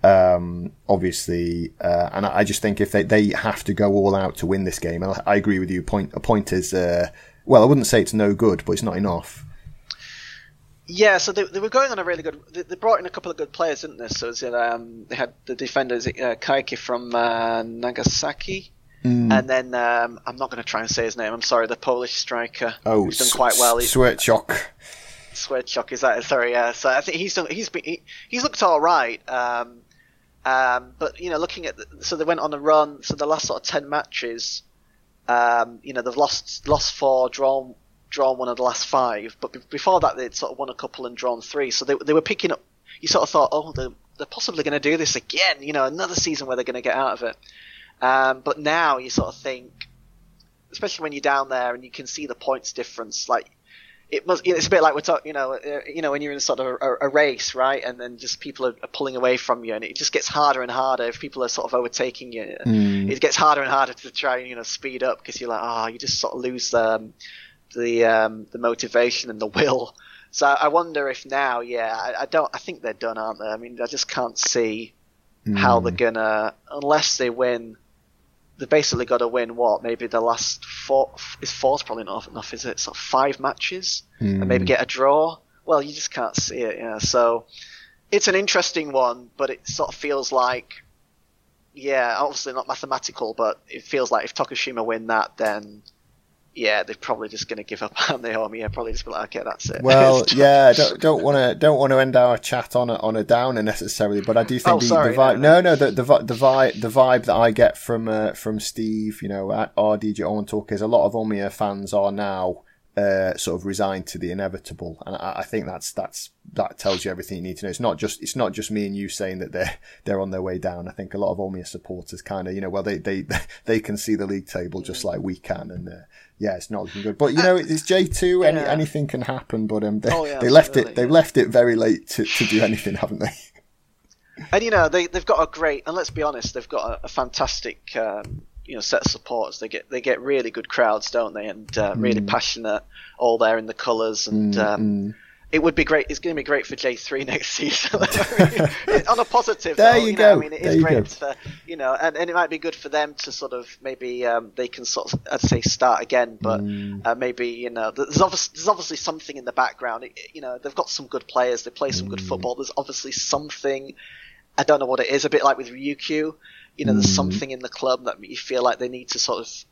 [SPEAKER 2] um, obviously, uh, and I just think if they, they have to go all out to win this game, and I, agree with you. Point a point is, uh, well, I wouldn't say it's no good, but it's not enough.
[SPEAKER 3] Yeah, so they, they were going on a really good. They, they brought in a couple of good players, didn't they? So it, um, they had the defenders uh, Kaiki from uh, Nagasaki, and then um, I'm not going to try and say his name. I'm sorry, the Polish striker
[SPEAKER 2] Oh,
[SPEAKER 3] who's done quite well.
[SPEAKER 2] Świerczok.
[SPEAKER 3] Swedchuk is that? Sorry, yeah. So I think he's done. He's been. He, he's looked all right. Um, Um, but you know, looking at the, so they went on a run. So the last sort of ten matches, um, you know, they've lost lost four, drawn drawn one of the last five. But before that, they'd sort of won a couple and drawn three. So they they were picking up. You sort of thought, oh, they're, they're possibly going to do this again. You know, another season where they're going to get out of it. Um, but now you sort of think, especially when you're down there and you can see the points difference, like it must. It's a bit like we're talking. You know, uh, you know, when you're in sort of a, a, race, right? And then just people are, are, pulling away from you, and it just gets harder and harder if people are sort of overtaking you. Mm. It gets harder and harder to try and you know speed up because you're like, oh, you just sort of lose um, the um, the motivation and the will. So I wonder if now, yeah, I, I, don't. I think they're done, aren't they? I mean, I just can't see mm. how they're gonna unless they win they basically got to win what maybe the last four is four's probably not enough is it sort of five matches mm. and maybe hmm. get a draw well you just can't see it yeah so it's an interesting one but it sort of feels like yeah obviously not mathematical but it feels like if Tokushima win that then yeah, they're probably just going to give up on the home. Yeah, probably just be like, okay, that's it.
[SPEAKER 2] Well, yeah, don't don't want to don't want to end our chat on a, on a downer necessarily, but I do think
[SPEAKER 3] oh,
[SPEAKER 2] the,
[SPEAKER 3] sorry,
[SPEAKER 2] the vibe. No, no, no the, the the vibe the vibe that I get from uh, from Steve, you know, at RDJ on Talk is a lot of Omiya fans are now uh, sort of resigned to the inevitable, and I, I, think that's that's that tells you everything you need to know. It's not just it's not just me and you saying that they're they're on their way down. I think a lot of Omiya supporters kind of you know well they they they can see the league table just like we can, and uh, yeah, it's not looking good. But you know it's J two, any, yeah. anything can happen. But um, they, oh, yeah, they left it they left it very late to, to do anything, haven't they?
[SPEAKER 3] And you know they they've got a great and let's be honest, they've got a, a fantastic. Um, you know set of supporters. They get they get really good crowds, don't they? And uh, really mm. passionate, all there in the colours. And mm, um, mm. it would be great. It's going to be great for J three next season. on a positive,
[SPEAKER 2] there
[SPEAKER 3] though,
[SPEAKER 2] you, you go.
[SPEAKER 3] Know, I mean, it is great for you know, and, and it might be good for them to sort of maybe um, they can sort of I'd say start again, but mm. uh, maybe you know there's obviously there's obviously something in the background. It, you know, they've got some good players. They play some good mm. football. There's obviously something. I don't know what it is. A bit like with Ryukyu you know, there's mm. something in the club that you feel like they need to sort of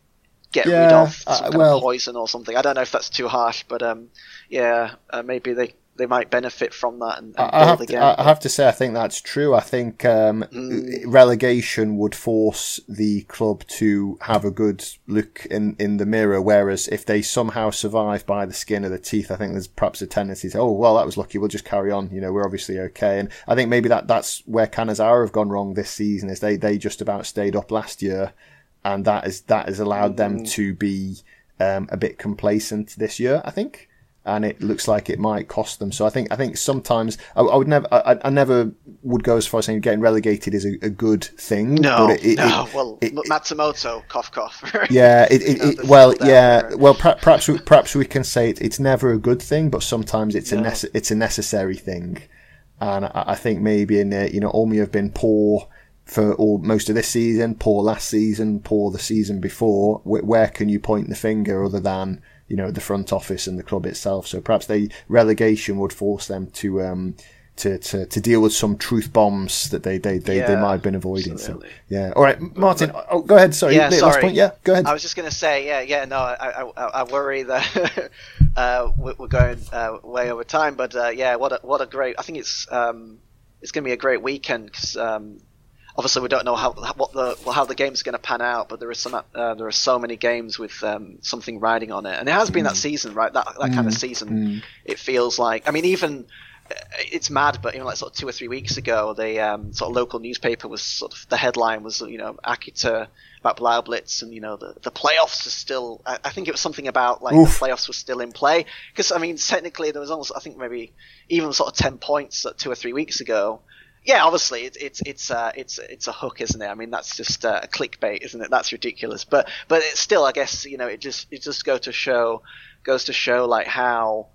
[SPEAKER 3] get
[SPEAKER 2] yeah,
[SPEAKER 3] rid of some
[SPEAKER 2] uh,
[SPEAKER 3] kind
[SPEAKER 2] well,
[SPEAKER 3] of poison or something. I don't know if that's too harsh, but um, yeah, uh, maybe they they might benefit from that. And, and
[SPEAKER 2] I, have to, I have to say, I think that's true. I think um, mm. relegation would force the club to have a good look in, in the mirror. Whereas if they somehow survive by the skin of the teeth, I think there's perhaps a tendency to, oh, well, that was lucky. We'll just carry on. You know, we're obviously okay. And I think maybe that that's where Kanazawa have gone wrong this season. Is they they just about stayed up last year, and that is that has allowed mm. them to be um, a bit complacent this year. I think and it looks like it might cost them. So I think I think sometimes I, I would never I, I, never would go as far as saying getting relegated is a, a good thing.
[SPEAKER 3] No,
[SPEAKER 2] it,
[SPEAKER 3] it, no. It, well, Matsumoto, cough cough.
[SPEAKER 2] yeah, it, well, yeah, well, perhaps we, perhaps we can say it's never a good thing, but sometimes it's no. a nece- it's a necessary thing. And I, I think maybe in uh, you know Omi have been poor for all most of this season, poor last season, poor the season before. Where, where can you point the finger other than you know the front office and the club itself. So perhaps the relegation would force them to um, to, to, to deal with some truth bombs that they they, they, yeah, they might have been avoiding. Absolutely. So yeah, all right, Martin. Oh, go ahead. Sorry,
[SPEAKER 3] yeah, sorry.
[SPEAKER 2] last point. Yeah, go ahead.
[SPEAKER 3] I was just going to say, yeah, yeah. No, I I, I worry that uh, we're going uh, way over time, but uh, yeah, what a, what a great. I think it's um, it's going to be a great weekend because um, obviously we don't know how what the how the game's going to pan out, but there is some uh, there are so many games with um, something riding on it, and it has been mm. that season, right? That that mm. kind of season. Mm. It feels like. I mean, even uh, it's mad, but even like sort of two or three weeks ago, the um, sort of local newspaper was sort of the headline was you know Akita about Blaublitz, and you know the the playoffs are still. I, I think it was something about like Oof. the playoffs were still in play because I mean technically there was almost I think maybe even sort of ten points two or three weeks ago yeah, obviously it's it's it's uh, it's it's a hook, isn't it? I mean, that's just uh, a clickbait, isn't it? That's ridiculous. But but it's still, I guess, you know, it just it just go to show goes to show like how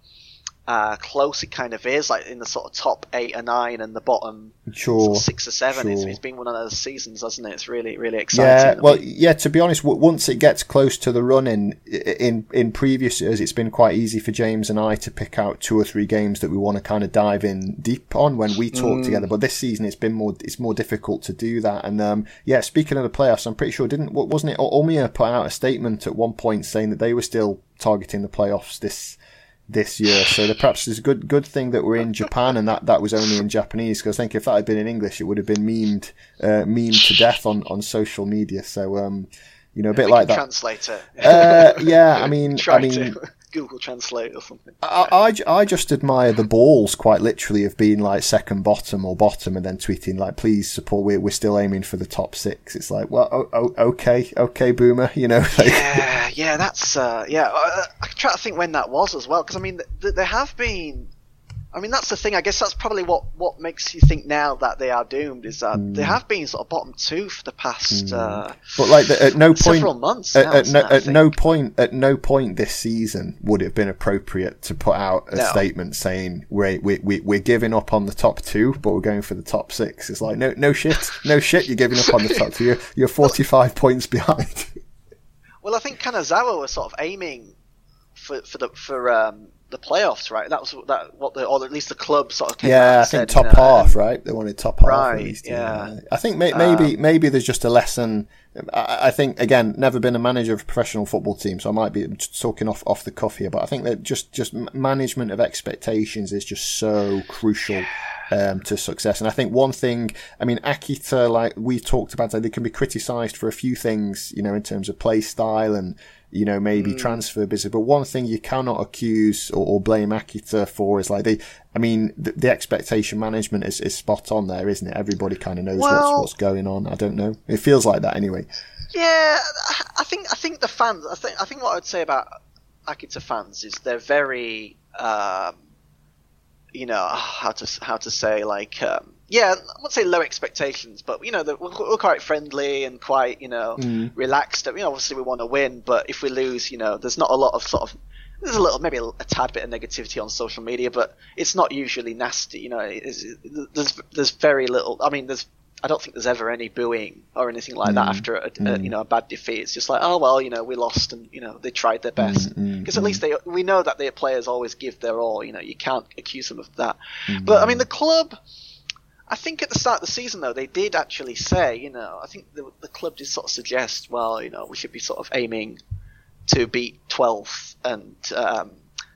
[SPEAKER 3] uh, close it kind of is, like in the sort of top eight or nine and the bottom
[SPEAKER 2] sure,
[SPEAKER 3] sort of six or seven. Sure. It's, it's been one of those seasons, hasn't it? It's really, really exciting.
[SPEAKER 2] Yeah, well, yeah. To be honest, w- once it gets close to the run in in in previous years, it's been quite easy for James and I to pick out two or three games that we want to kind of dive in deep on when we talk mm. together. But this season, it's been more it's more difficult to do that. And um, yeah, speaking of the playoffs, I'm pretty sure didn't wasn't it Omiya put out a statement at one point saying that they were still targeting the playoffs this this year. So the, perhaps it's a good good thing that we're in Japan and that, that was only in Japanese because I think if that had been in English, it would have been memed uh, memed to death on, on social media. So um, you know, a bit like that.
[SPEAKER 3] Translator.
[SPEAKER 2] Uh, yeah, I mean, I mean.
[SPEAKER 3] To. Google Translate or something.
[SPEAKER 2] I, I, I, just admire the balls, quite literally, of being like second bottom or bottom and then tweeting like, please support, we're, we're still aiming for the top six. It's like, well, oh, oh, okay, okay, boomer, you know.
[SPEAKER 3] Like... Yeah, yeah, that's, uh, yeah. I, I try to think when that was as well, because I mean, th- there have been I mean, that's the thing. I guess that's probably what, what makes you think now that they are doomed is that mm. they have been sort of bottom two for the past. Mm. Uh,
[SPEAKER 2] but like the, at no point,
[SPEAKER 3] several months.
[SPEAKER 2] At, now, at, no, at no, point, at no point this season would it have been appropriate to put out a no. statement saying we're we, we, we're giving up on the top two, but we're going for the top six. It's like no no shit, no shit. You're giving up on the top two. You're, you're 45 points behind.
[SPEAKER 3] Well, I think Kanazawa was sort of aiming for for the for um, the playoffs, right? That was that what the or at least the club sort of
[SPEAKER 2] yeah.
[SPEAKER 3] I
[SPEAKER 2] think top half, right? They wanted top half,
[SPEAKER 3] right?
[SPEAKER 2] Least,
[SPEAKER 3] yeah.
[SPEAKER 2] I think may, maybe um, maybe there's just a lesson. I, I, think again, never been a manager of a professional football team, so I might be talking off off the cuff here, but I think that just just management of expectations is just so crucial. Um, to success. And I think one thing, I mean, Akita, like we talked about, they can be criticised for a few things, you know, in terms of play style and you know, maybe mm. transfer business. But one thing you cannot accuse or, or blame Akita for is like they, I mean, the, the, expectation management is, is spot on there, isn't it? Everybody kind of knows well, what's, what's going on. I don't know. It feels like that anyway.
[SPEAKER 3] Yeah, I think I think the fans. I think I think what I'd say about Akita fans is they're very, um, you know, how to how to say like. Um, yeah, I won't say low expectations, but you know, we're, we're quite friendly and quite you know mm. relaxed. You know, obviously we want to win, but if we lose, you know, there's not a lot of sort of there's a little maybe a, a tad bit of negativity on social media, but it's not usually nasty. You know, there's there's very little. I mean, there's I don't think there's ever any booing or anything like mm. that after a, mm. a, you know a bad defeat. It's just like, oh well, you know, we lost and you know they tried their best because mm, mm, at least they we know that their players always give their all. You know, you can't accuse them of that. But I mean, the club I think at the start of the season, though, they did actually say, you know, I think the, the club did sort of suggest, well, you know, we should be sort of aiming to beat 12th and um,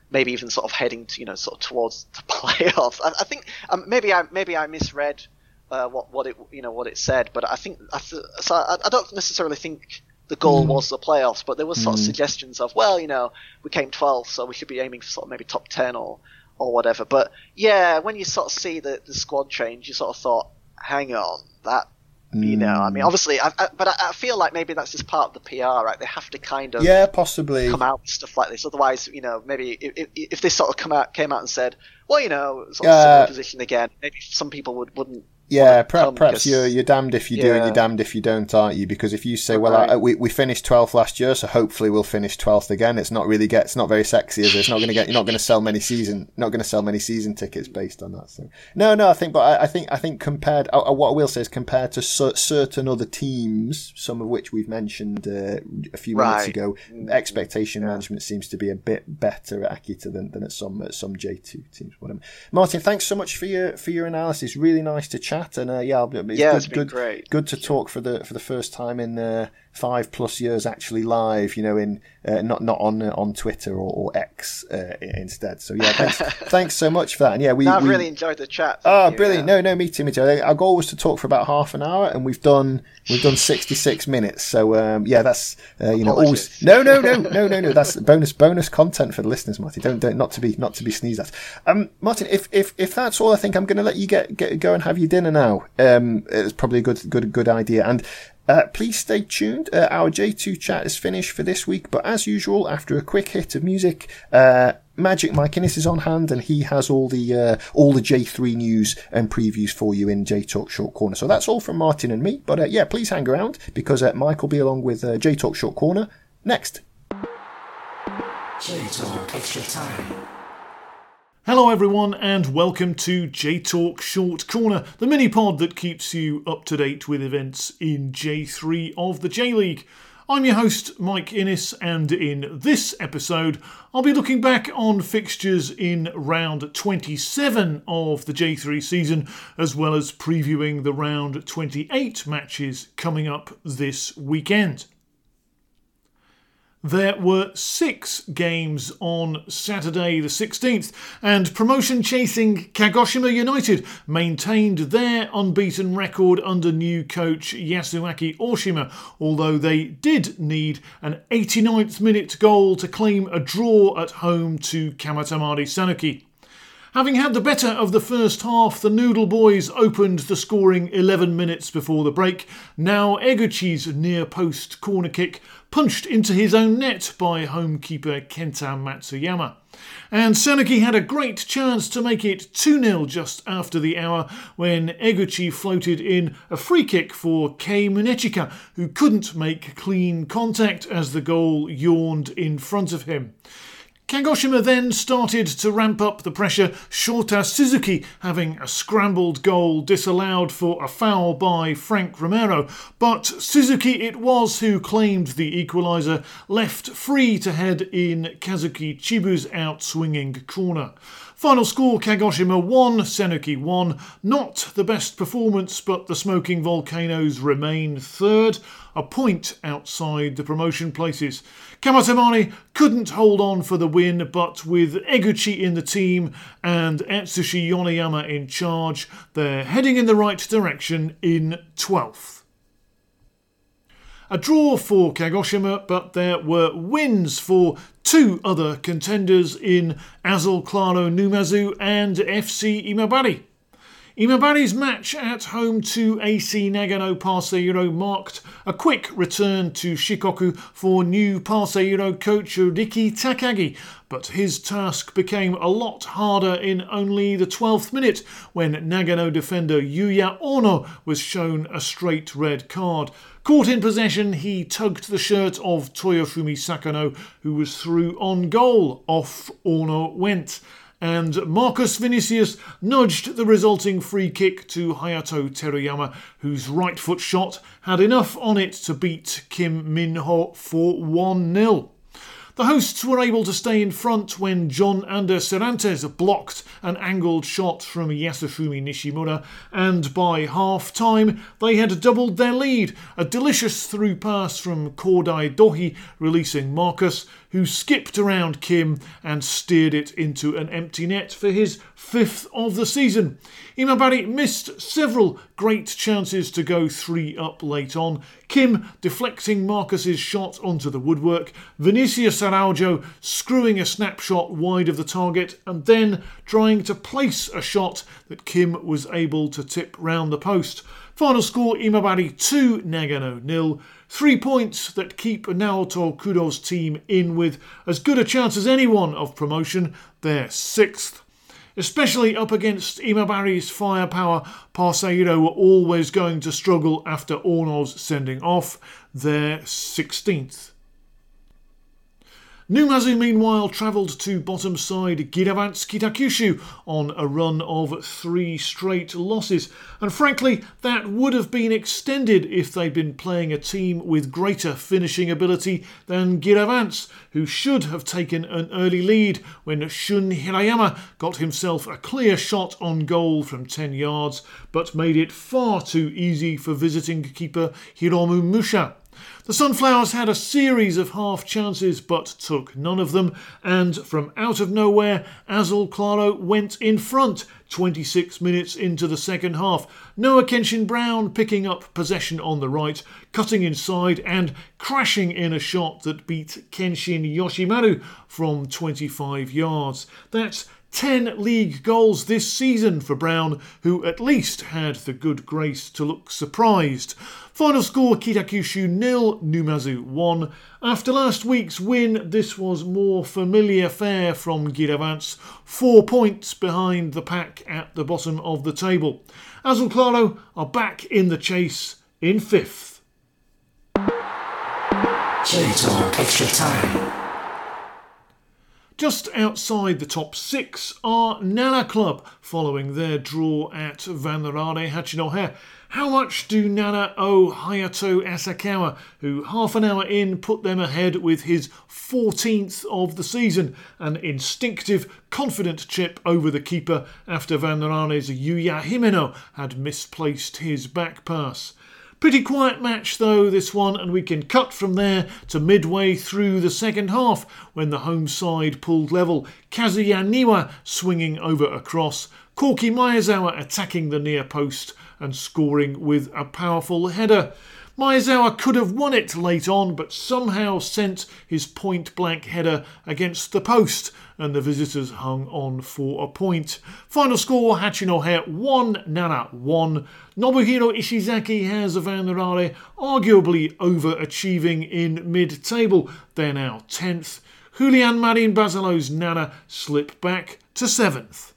[SPEAKER 3] maybe even sort of heading to, you know, sort of towards the playoffs. I, I think um, maybe I maybe I misread uh, what what it you know what it said, but I think I th- so I, I, don't necessarily think the goal mm. was the playoffs, but there was sort of mm. suggestions of, well, you know, we came 12th, so we should be aiming for sort of maybe top 10 or or whatever. But yeah, when you sort of see the, the squad change, you sort of thought, hang on, that you know, I mean, mm. obviously, I, I, but I, feel like maybe that's just part of the PR, right? They have to kind of
[SPEAKER 2] yeah, possibly
[SPEAKER 3] come out with stuff like this. Otherwise, you know, maybe if, if they sort of come out came out and said, well, you know, sort of uh, similar position again, maybe some people would wouldn't
[SPEAKER 2] yeah, perhaps, perhaps you're you're damned if you do yeah. and you're damned if you don't, aren't you? Because if you say, "Well, right. I, we we finished twelfth last year, so hopefully we'll finish twelfth again," it's not really get it's not very sexy, is it? It's not going to get you're not going to sell many season not going to sell many season tickets based on that. So no, no, I think, but I, I think I think compared, uh, uh what I will say is compared to c- certain other teams, some of which we've mentioned uh, a few right. minutes ago, mm-hmm. expectation yeah. management seems to be a bit better at Akita than, than at some at some J two teams. Whatever. Martin, thanks so much for your for your analysis. Really nice to chat, and uh, yeah, I'll
[SPEAKER 3] it's yeah,
[SPEAKER 2] good,
[SPEAKER 3] it's been
[SPEAKER 2] good,
[SPEAKER 3] great.
[SPEAKER 2] Good to talk for the for the first time in uh, five plus years actually live. You know, in uh, not not on uh, on Twitter or, or X uh, instead. So yeah, thanks, thanks so much for that. And yeah, we
[SPEAKER 3] no, I've
[SPEAKER 2] we,
[SPEAKER 3] really enjoyed the chat.
[SPEAKER 2] Oh,
[SPEAKER 3] you,
[SPEAKER 2] brilliant! Yeah. No, no, me too, me too. Our goal was to talk for about half an hour, and we've done we've done sixty six minutes. So um, yeah, that's uh, you know always no, no, no, no, no, no. That's bonus bonus content for the listeners, Martin. Don't don't not to be not to be sneezed at. Um, Martin, if if if that's all, I think I'm going to let you get, get go and have your dinner now. Um, it's probably a good good good idea. And uh, please stay tuned. Uh, our J2 chat is finished for this week, but as usual, after a quick hit of music, uh, Magic Mike Innes is on hand, and he has all the uh, all the J3 news and previews for you in J Talk Short Corner. So that's all from Martin and me. But uh, yeah, please hang around because uh, Mike will be along with J Talk Short Corner next. J Talk Extra Time.
[SPEAKER 4] Hello, everyone, and welcome to J Talk Short Corner, the mini pod that keeps you up to date with events in J3 of the J League. I'm your host, Mike Innes, and in this episode, I'll be looking back on fixtures in round 27 of the J3 season, as well as previewing the round 28 matches coming up this weekend. There were six games on Saturday the 16th, and promotion chasing Kagoshima United maintained their unbeaten record under new coach Yasuaki Oshima, although they did need an 89th minute goal to claim a draw at home to Kamatamare Sanuki. Having had the better of the first half, the Noodle Boys opened the scoring 11 minutes before the break. Now Eguchi's near post corner kick punched into his own net by homekeeper Kenta Matsuyama. And Sanuki had a great chance to make it 2 0 just after the hour when Eguchi floated in a free kick for Kei Munechika, who couldn't make clean contact as the goal yawned in front of him. Kagoshima then started to ramp up the pressure, Shota Suzuki having a scrambled goal disallowed for a foul by Frank Romero. But Suzuki it was who claimed the equaliser, left free to head in Kazuki Chibu's outswinging corner. Final score Kagoshima 1, Sanuki 1. Not the best performance, but the Smoking Volcanoes remain third, a point outside the promotion places. Kamatamare couldn't hold on for the win, but with Eguchi in the team and Atsushi Yoneyama in charge, they're heading in the right direction in 12th. A draw for Kagoshima, but there were wins for two other contenders in Azul Claro Numazu and FC Imabari. Imabari's match at home to AC Nagano Parceiro marked a quick return to Shikoku for new Parceiro coach Riki Takagi, but his task became a lot harder in only the 12th minute when Nagano defender Yuya Ono was shown a straight red card. Caught in possession, he tugged the shirt of Toyofumi Sakano, who was through on goal. Off Ono went and Marcus Vinicius nudged the resulting free kick to Hayato Teruyama, whose right foot shot had enough on it to beat Kim Minho for 1 0. The hosts were able to stay in front when Jon Ander Serantes blocked an angled shot from Yasufumi Nishimura, and by half time they had doubled their lead. A delicious through pass from Kodai Dohi releasing Marcus, who skipped around Kim and steered it into an empty net for his fifth of the season. Imabari missed several great chances to go three up late on. Kim deflecting Marcus's shot onto the woodwork, Vinicius Araujo screwing a snapshot wide of the target, and then trying to place a shot that Kim was able to tip round the post. Final score Imabari 2, Nagano nil. Three points that keep Naoto Kudo's team in with as good a chance as anyone of promotion. They're sixth. Especially up against Imabari's firepower, Parceiro were always going to struggle after Ono's sending off. They're 16th. Numazu, meanwhile, travelled to bottom side Giravants Kitakyushu on a run of three straight losses. And frankly, that would have been extended if they'd been playing a team with greater finishing ability than Giravants, who should have taken an early lead when Shun Hirayama got himself a clear shot on goal from 10 yards, but made it far too easy for visiting keeper Hiromu Musha. The Sunflowers had a series of half chances but took none of them, and from out of nowhere, Azul Claro went in front 26 minutes into the second half. Noah Kenshin Brown picking up possession on the right, cutting inside and crashing in a shot that beat Kenshin Yoshimaru from 25 yards. That's 10 league goals this season for Brown, who at least had the good grace to look surprised. Final score Kitakyushu nil, Numazu 1. After last week's win, this was more familiar fare from Giravants, four points behind the pack at the bottom of the table. Azul Claro are back in the chase in fifth. extra time. Just outside the top six are Nara Club, following their draw at Vanraure Hachinohe. How much do Nara owe Hayato Asakawa, who half an hour in put them ahead with his 14th of the season? An instinctive, confident chip over the keeper after Vanraure's Yuya Himeno had misplaced his back pass. Pretty quiet match though, this one, and we can cut from there to midway through the second half when the home side pulled level. Kazuya Niwa swinging over a cross, Koki Maezawa attacking the near post and scoring with a powerful header. Maezawa could have won it late on, but somehow sent his point blank header against the post, and the visitors hung on for a point. Final score Hachinohe 1, Nara 1. Nobuhiro Ishizaki has Vanraure arguably overachieving in mid table. They're now 10th. Julian Marin Basilo's Nara slip back to 7th.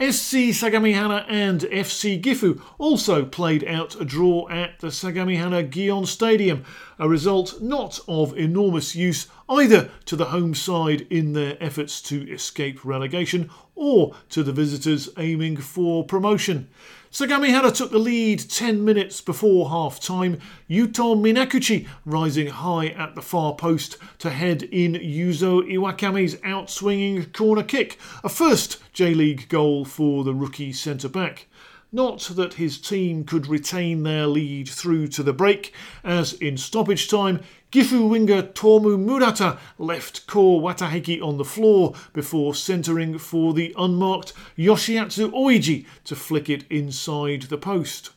[SPEAKER 4] SC Sagamihara and FC Gifu also played out a draw at the Sagamihara Gion Stadium, a result not of enormous use either to the home side in their efforts to escape relegation or to the visitors aiming for promotion. Sagamihara took the lead 10 minutes before half time, Yuto Minakuchi rising high at the far post to head in Yuzo Iwakami's outswinging corner kick, a first J League goal for the rookie centre back. Not that his team could retain their lead through to the break, as in stoppage time, Gifu winger Tomu Murata left Ko Watahiki on the floor before centering for the unmarked Yoshiatsu Oiji to flick it inside the post.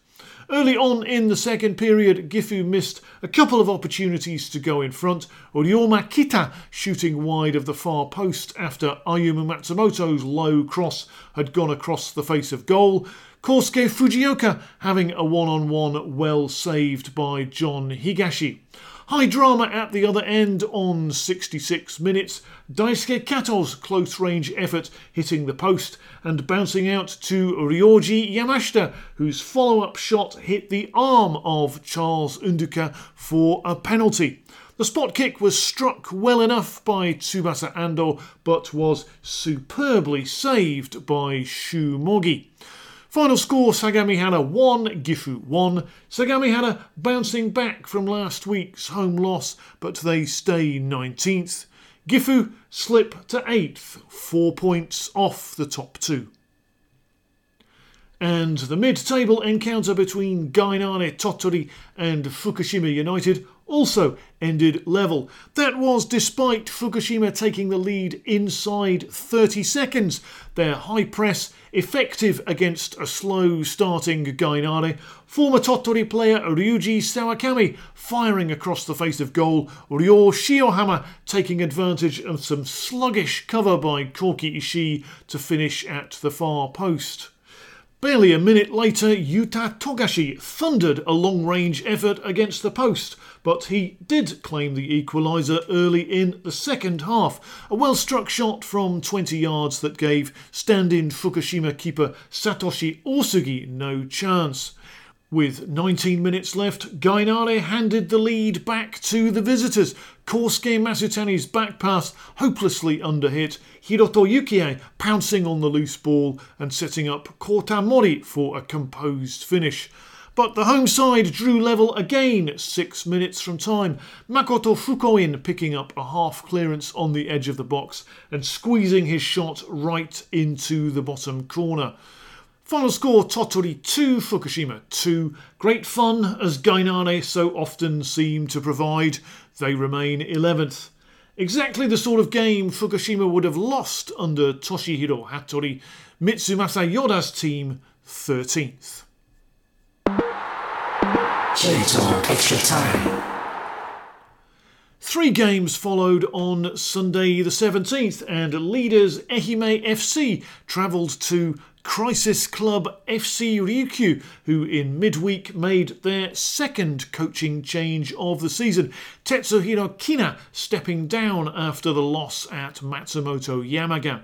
[SPEAKER 4] Early on in the second period, Gifu missed a couple of opportunities to go in front. Ryoma Kita shooting wide of the far post after Ayumu Matsumoto's low cross had gone across the face of goal. Kosuke Fujioka having a one on one well saved by John Higashi. High drama at the other end on 66 minutes. Daisuke Kato's close range effort hitting the post and bouncing out to Ryoji Yamashita, whose follow up shot hit the arm of Charles Nduka for a penalty. The spot kick was struck well enough by Tsubasa Ando, but was superbly saved by Shu Mogi. Final score Sagamihara 1, Gifu 1. Sagamihara bouncing back from last week's home loss, but they stay 19th. Gifu slip to 8th, 4 points off the top two. And the mid table encounter between Gainare Tottori and Fukushima United also ended level. That was despite Fukushima taking the lead inside 30 seconds. Their high press effective against a slow starting Gainare. Former Tottori player Ryuji Sawakami firing across the face of goal. Ryo Shiohama taking advantage of some sluggish cover by Koki Ishii to finish at the far post. Barely a minute later, Yuta Togashi thundered a long range effort against the post, but he did claim the equaliser early in the second half. A well struck shot from 20 yards that gave stand in Fukushima keeper Satoshi Osugi no chance. With 19 minutes left, Gainare handed the lead back to the visitors. Kosuke Masutani's back pass hopelessly underhit, Hiroto Yukie pouncing on the loose ball and setting up Kota Mori for a composed finish. But the home side drew level again six minutes from time. Makoto Fukoin picking up a half clearance on the edge of the box and squeezing his shot right into the bottom corner. Final score Tottori 2, Fukushima 2. Great fun as Gainare so often seem to provide. They remain 11th. Exactly the sort of game Fukushima would have lost under Toshihiro Hattori, Mitsumasa Yoda's team 13th. J-Talk Extra Time. Three games followed on Sunday the 17th, and leaders Ehime FC travelled to Crisis Club FC Ryukyu, who in midweek made their second coaching change of the season. Tetsuhiro Kina stepping down after the loss at Matsumoto Yamaga.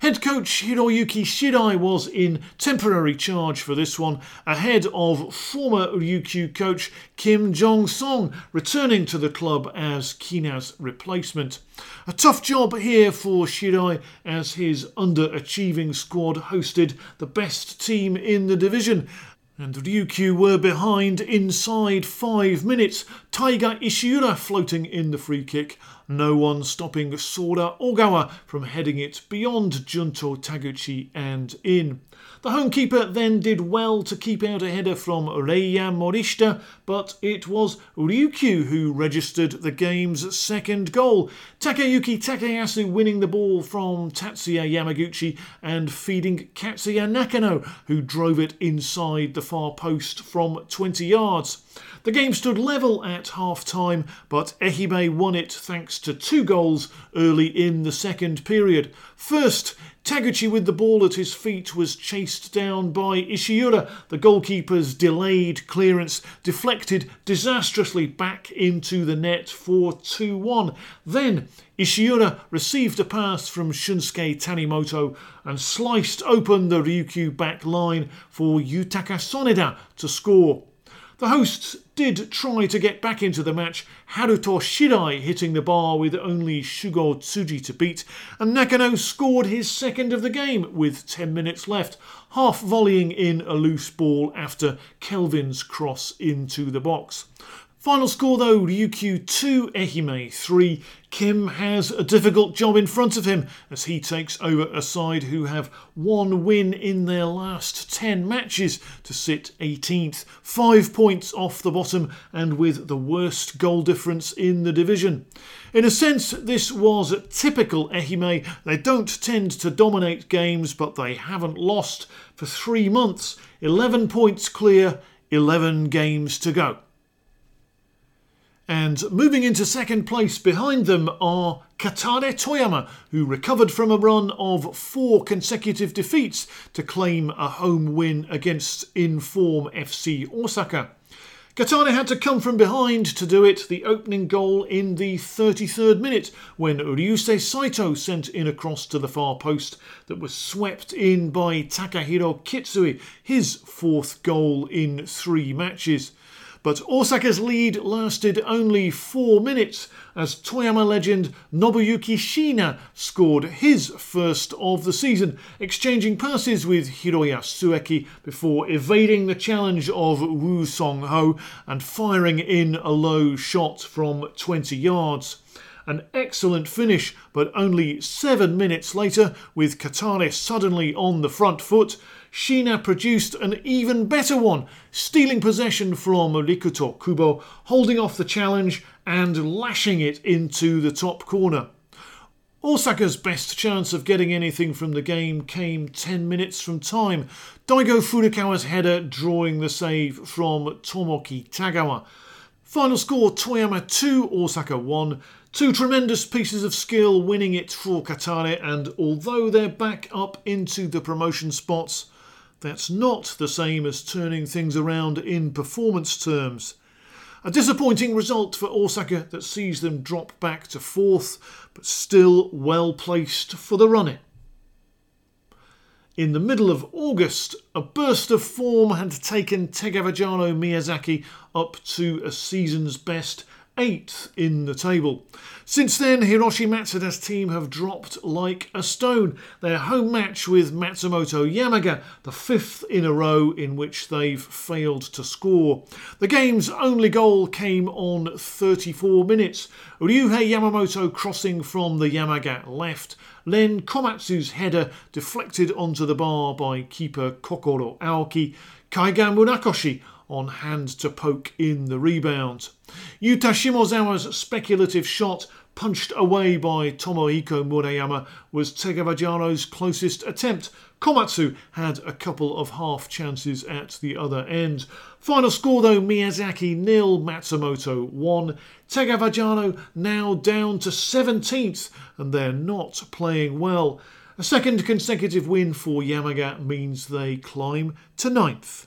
[SPEAKER 4] Head coach Hiroyuki Shirai was in temporary charge for this one, ahead of former Ryukyu coach Kim Jong Song returning to the club as Kina's replacement. A tough job here for Shirai as his underachieving squad hosted the best team in the division and Ryukyu were behind inside five minutes. Taiga Ishiura floating in the free kick. No one stopping Sora Ogawa from heading it beyond Junto Taguchi and in. The home keeper then did well to keep out a header from Reiya Morishita, but it was Ryukyu who registered the game's second goal. Takayuki Takayasu winning the ball from Tatsuya Yamaguchi and feeding Katsuya Nakano, who drove it inside the far post from 20 yards. The game stood level at half time, but Ehime won it thanks to two goals early in the second period. First, Taguchi with the ball at his feet was chased down by Ishiura. The goalkeeper's delayed clearance deflected disastrously back into the net for 2 1. Then Ishiura received a pass from Shunsuke Tanimoto and sliced open the Ryukyu back line for Yutaka Soneda to score. The hosts did try to get back into the match, Haruto Shirai hitting the bar with only Shugo Tsuji to beat, and Nakano scored his second of the game with 10 minutes left, half volleying in a loose ball after Kelvin's cross into the box. Final score though Ryukyu 2, Ehime 3. Kim has a difficult job in front of him as he takes over a side who have one win in their last 10 matches to sit 18th, five points off the bottom and with the worst goal difference in the division. In a sense, this was typical Ehime. They don't tend to dominate games, but they haven't lost for three months. 11 points clear, 11 games to go. And moving into second place behind them are Kataller Toyama, who recovered from a run of four consecutive defeats to claim a home win against Inform FC Osaka. Kataller had to come from behind to do it, the opening goal in the 33rd minute when Ryusei Saito sent in a cross to the far post that was swept in by Takahiro Kitsui, his fourth goal in three matches. But Osaka's lead lasted only four minutes as Toyama legend Nobuyuki Shiina scored his first of the season, exchanging passes with Hiroya Sueki before evading the challenge of Wu Song Ho and firing in a low shot from 20 yards. An excellent finish, but only seven minutes later, with Kataller suddenly on the front foot, Shiina produced an even better one, stealing possession from Rikuto Kubo, holding off the challenge and lashing it into the top corner. Osaka's best chance of getting anything from the game came 10 minutes from time. Daigo Furukawa's header drawing the save from Tomoki Tagawa. Final score Toyama 2, Osaka 1. Two tremendous pieces of skill winning it for Kataller, and although they're back up into the promotion spots, that's not the same as turning things around in performance terms. A disappointing result for Osaka that sees them drop back to fourth, but still well placed for the run in. In the middle of August, a burst of form had taken Tegevajaro Miyazaki up to a season's best eighth in the table. Since then, Hiroshi Matsuda's team have dropped like a stone. Their home match with Matsumoto Yamaga, the fifth in a row in which they've failed to score. The game's only goal came on 34 minutes. Ryuhei Yamamoto crossing from the Yamaga left. Len Komatsu's header deflected onto the bar by keeper Kokoro Aoki. Kaiga Murakoshi on hand to poke in the rebound. Yuta Shimozawa's speculative shot punched away by Tomohiko Murayama was Tegevajaro's closest attempt. Komatsu had a couple of half chances at the other end. Final score though Miyazaki nil, Matsumoto 1. Tegavajaro now down to 17th and they're not playing well. A second consecutive win for Yamaga means they climb to ninth.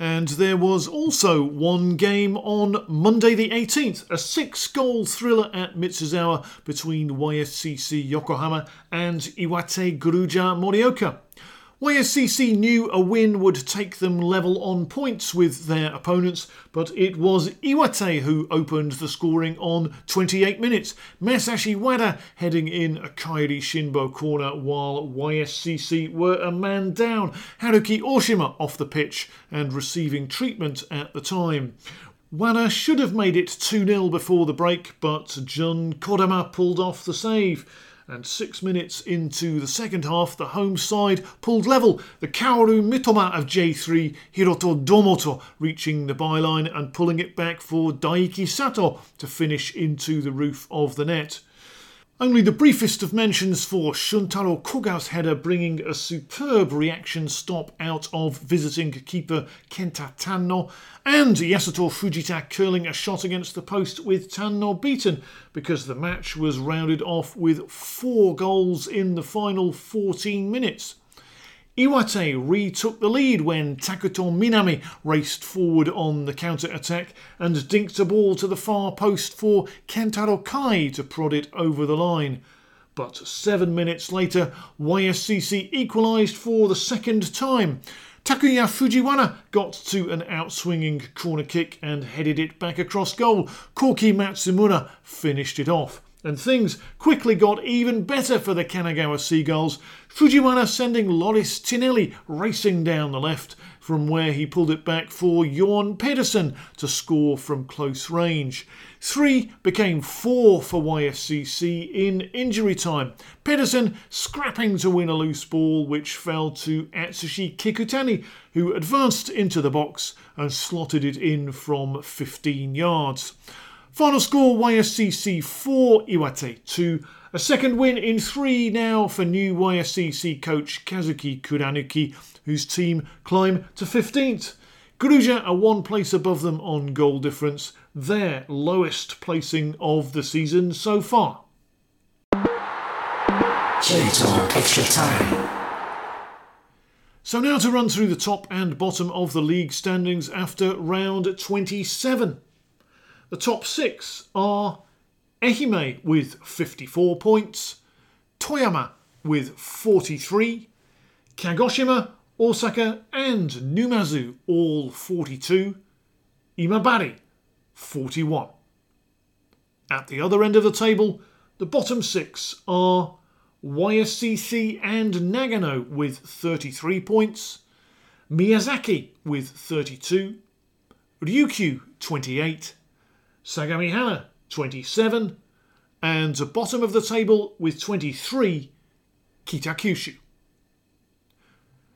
[SPEAKER 4] And there was also one game on Monday the 18th, a six goal thriller at Mitsuzawa between YSCC Yokohama and Iwate Grulla Morioka. YSCC knew a win would take them level on points with their opponents, but it was Iwate who opened the scoring on 28 minutes. Masashi Wada heading in a Kairi Shinbo corner while YSCC were a man down. Haruki Oshima off the pitch and receiving treatment at the time. Wada should have made it 2 0 before the break, but Jun Kodama pulled off the save. And six minutes into the second half, the home side pulled level. The Kaoru Mitoma of J3, Hiroto Domoto, reaching the byline and pulling it back for Daiki Sato to finish into the roof of the net. Only the briefest of mentions for Shuntaro Koga's header bringing a superb reaction stop out of visiting keeper Kenta Tanno and Yasuto Fujita curling a shot against the post with Tanno beaten because the match was rounded off with four goals in the final 14 minutes. Iwate retook the lead when Takuto Minami raced forward on the counter attack and dinked a ball to the far post for Kentaro Kai to prod it over the line. But seven minutes later, YSCC equalised for the second time. Takuya Fujiwara got to an outswinging corner kick and headed it back across goal. Koki Matsumura finished it off and things quickly got even better for the Kanagawa Seagulls. Fujiwara sending Loris Tinelli racing down the left from where he pulled it back for Jorn Pedersen to score from close range. Three became four for YSCC in injury time. Pedersen scrapping to win a loose ball which fell to Atsushi Kikutani, who advanced into the box and slotted it in from 15 yards. Final score YSCC 4, Iwate 2. A second win in three now for new YSCC coach Kazuki Kuranuki, whose team climb to 15th. Grulla are one place above them on goal difference, their lowest placing of the season so far. So now to run through the top and bottom of the league standings after round 27. The top six are Ehime with 54 points, Toyama with 43, Kagoshima, Osaka, and Numazu all 42, Imabari 41. At the other end of the table, the bottom six are YSCC and Nagano with 33 points, Miyazaki with 32, Ryukyu 28, Sagamihara 27, and the bottom of the table with 23, Kitakyushu.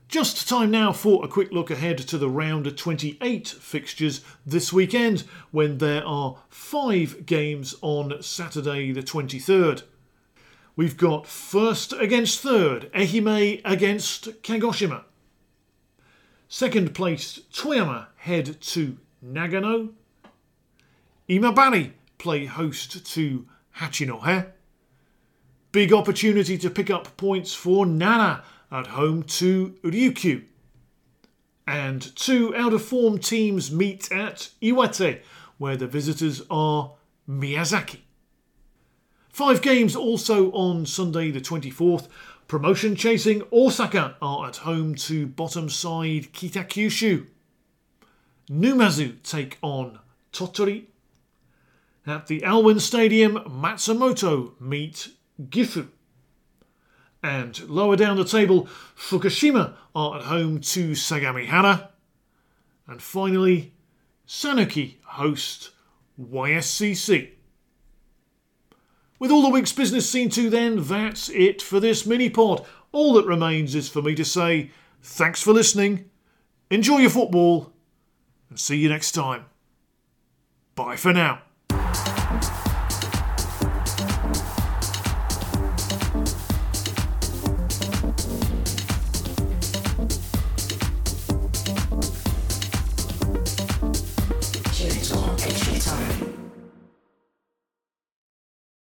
[SPEAKER 4] Just time now for a quick look ahead to the round of 28 fixtures this weekend when there are five games on Saturday the 23rd. We've got first against third, Ehime against Kagoshima. Second placed, Toyama head to Nagano. Imabari play host to Hachinohe. Eh? Big opportunity to pick up points for Nara at home to Ryukyu. And two out of form teams meet at Iwate, where the visitors are Miyazaki. Five games also on Sunday the 24th. Promotion chasing Osaka are at home to bottom side Kitakyushu. Numazu take on Tottori at the Alwyn Stadium, Matsumoto meet Gifu. And lower down the table, Fukushima are at home to Sagamihara. And finally, Sanuki host YSCC. With all the week's business seen to, then, that's it for this mini pod. All that remains is for me to say thanks for listening, enjoy your football, and see you next time. Bye for now. You.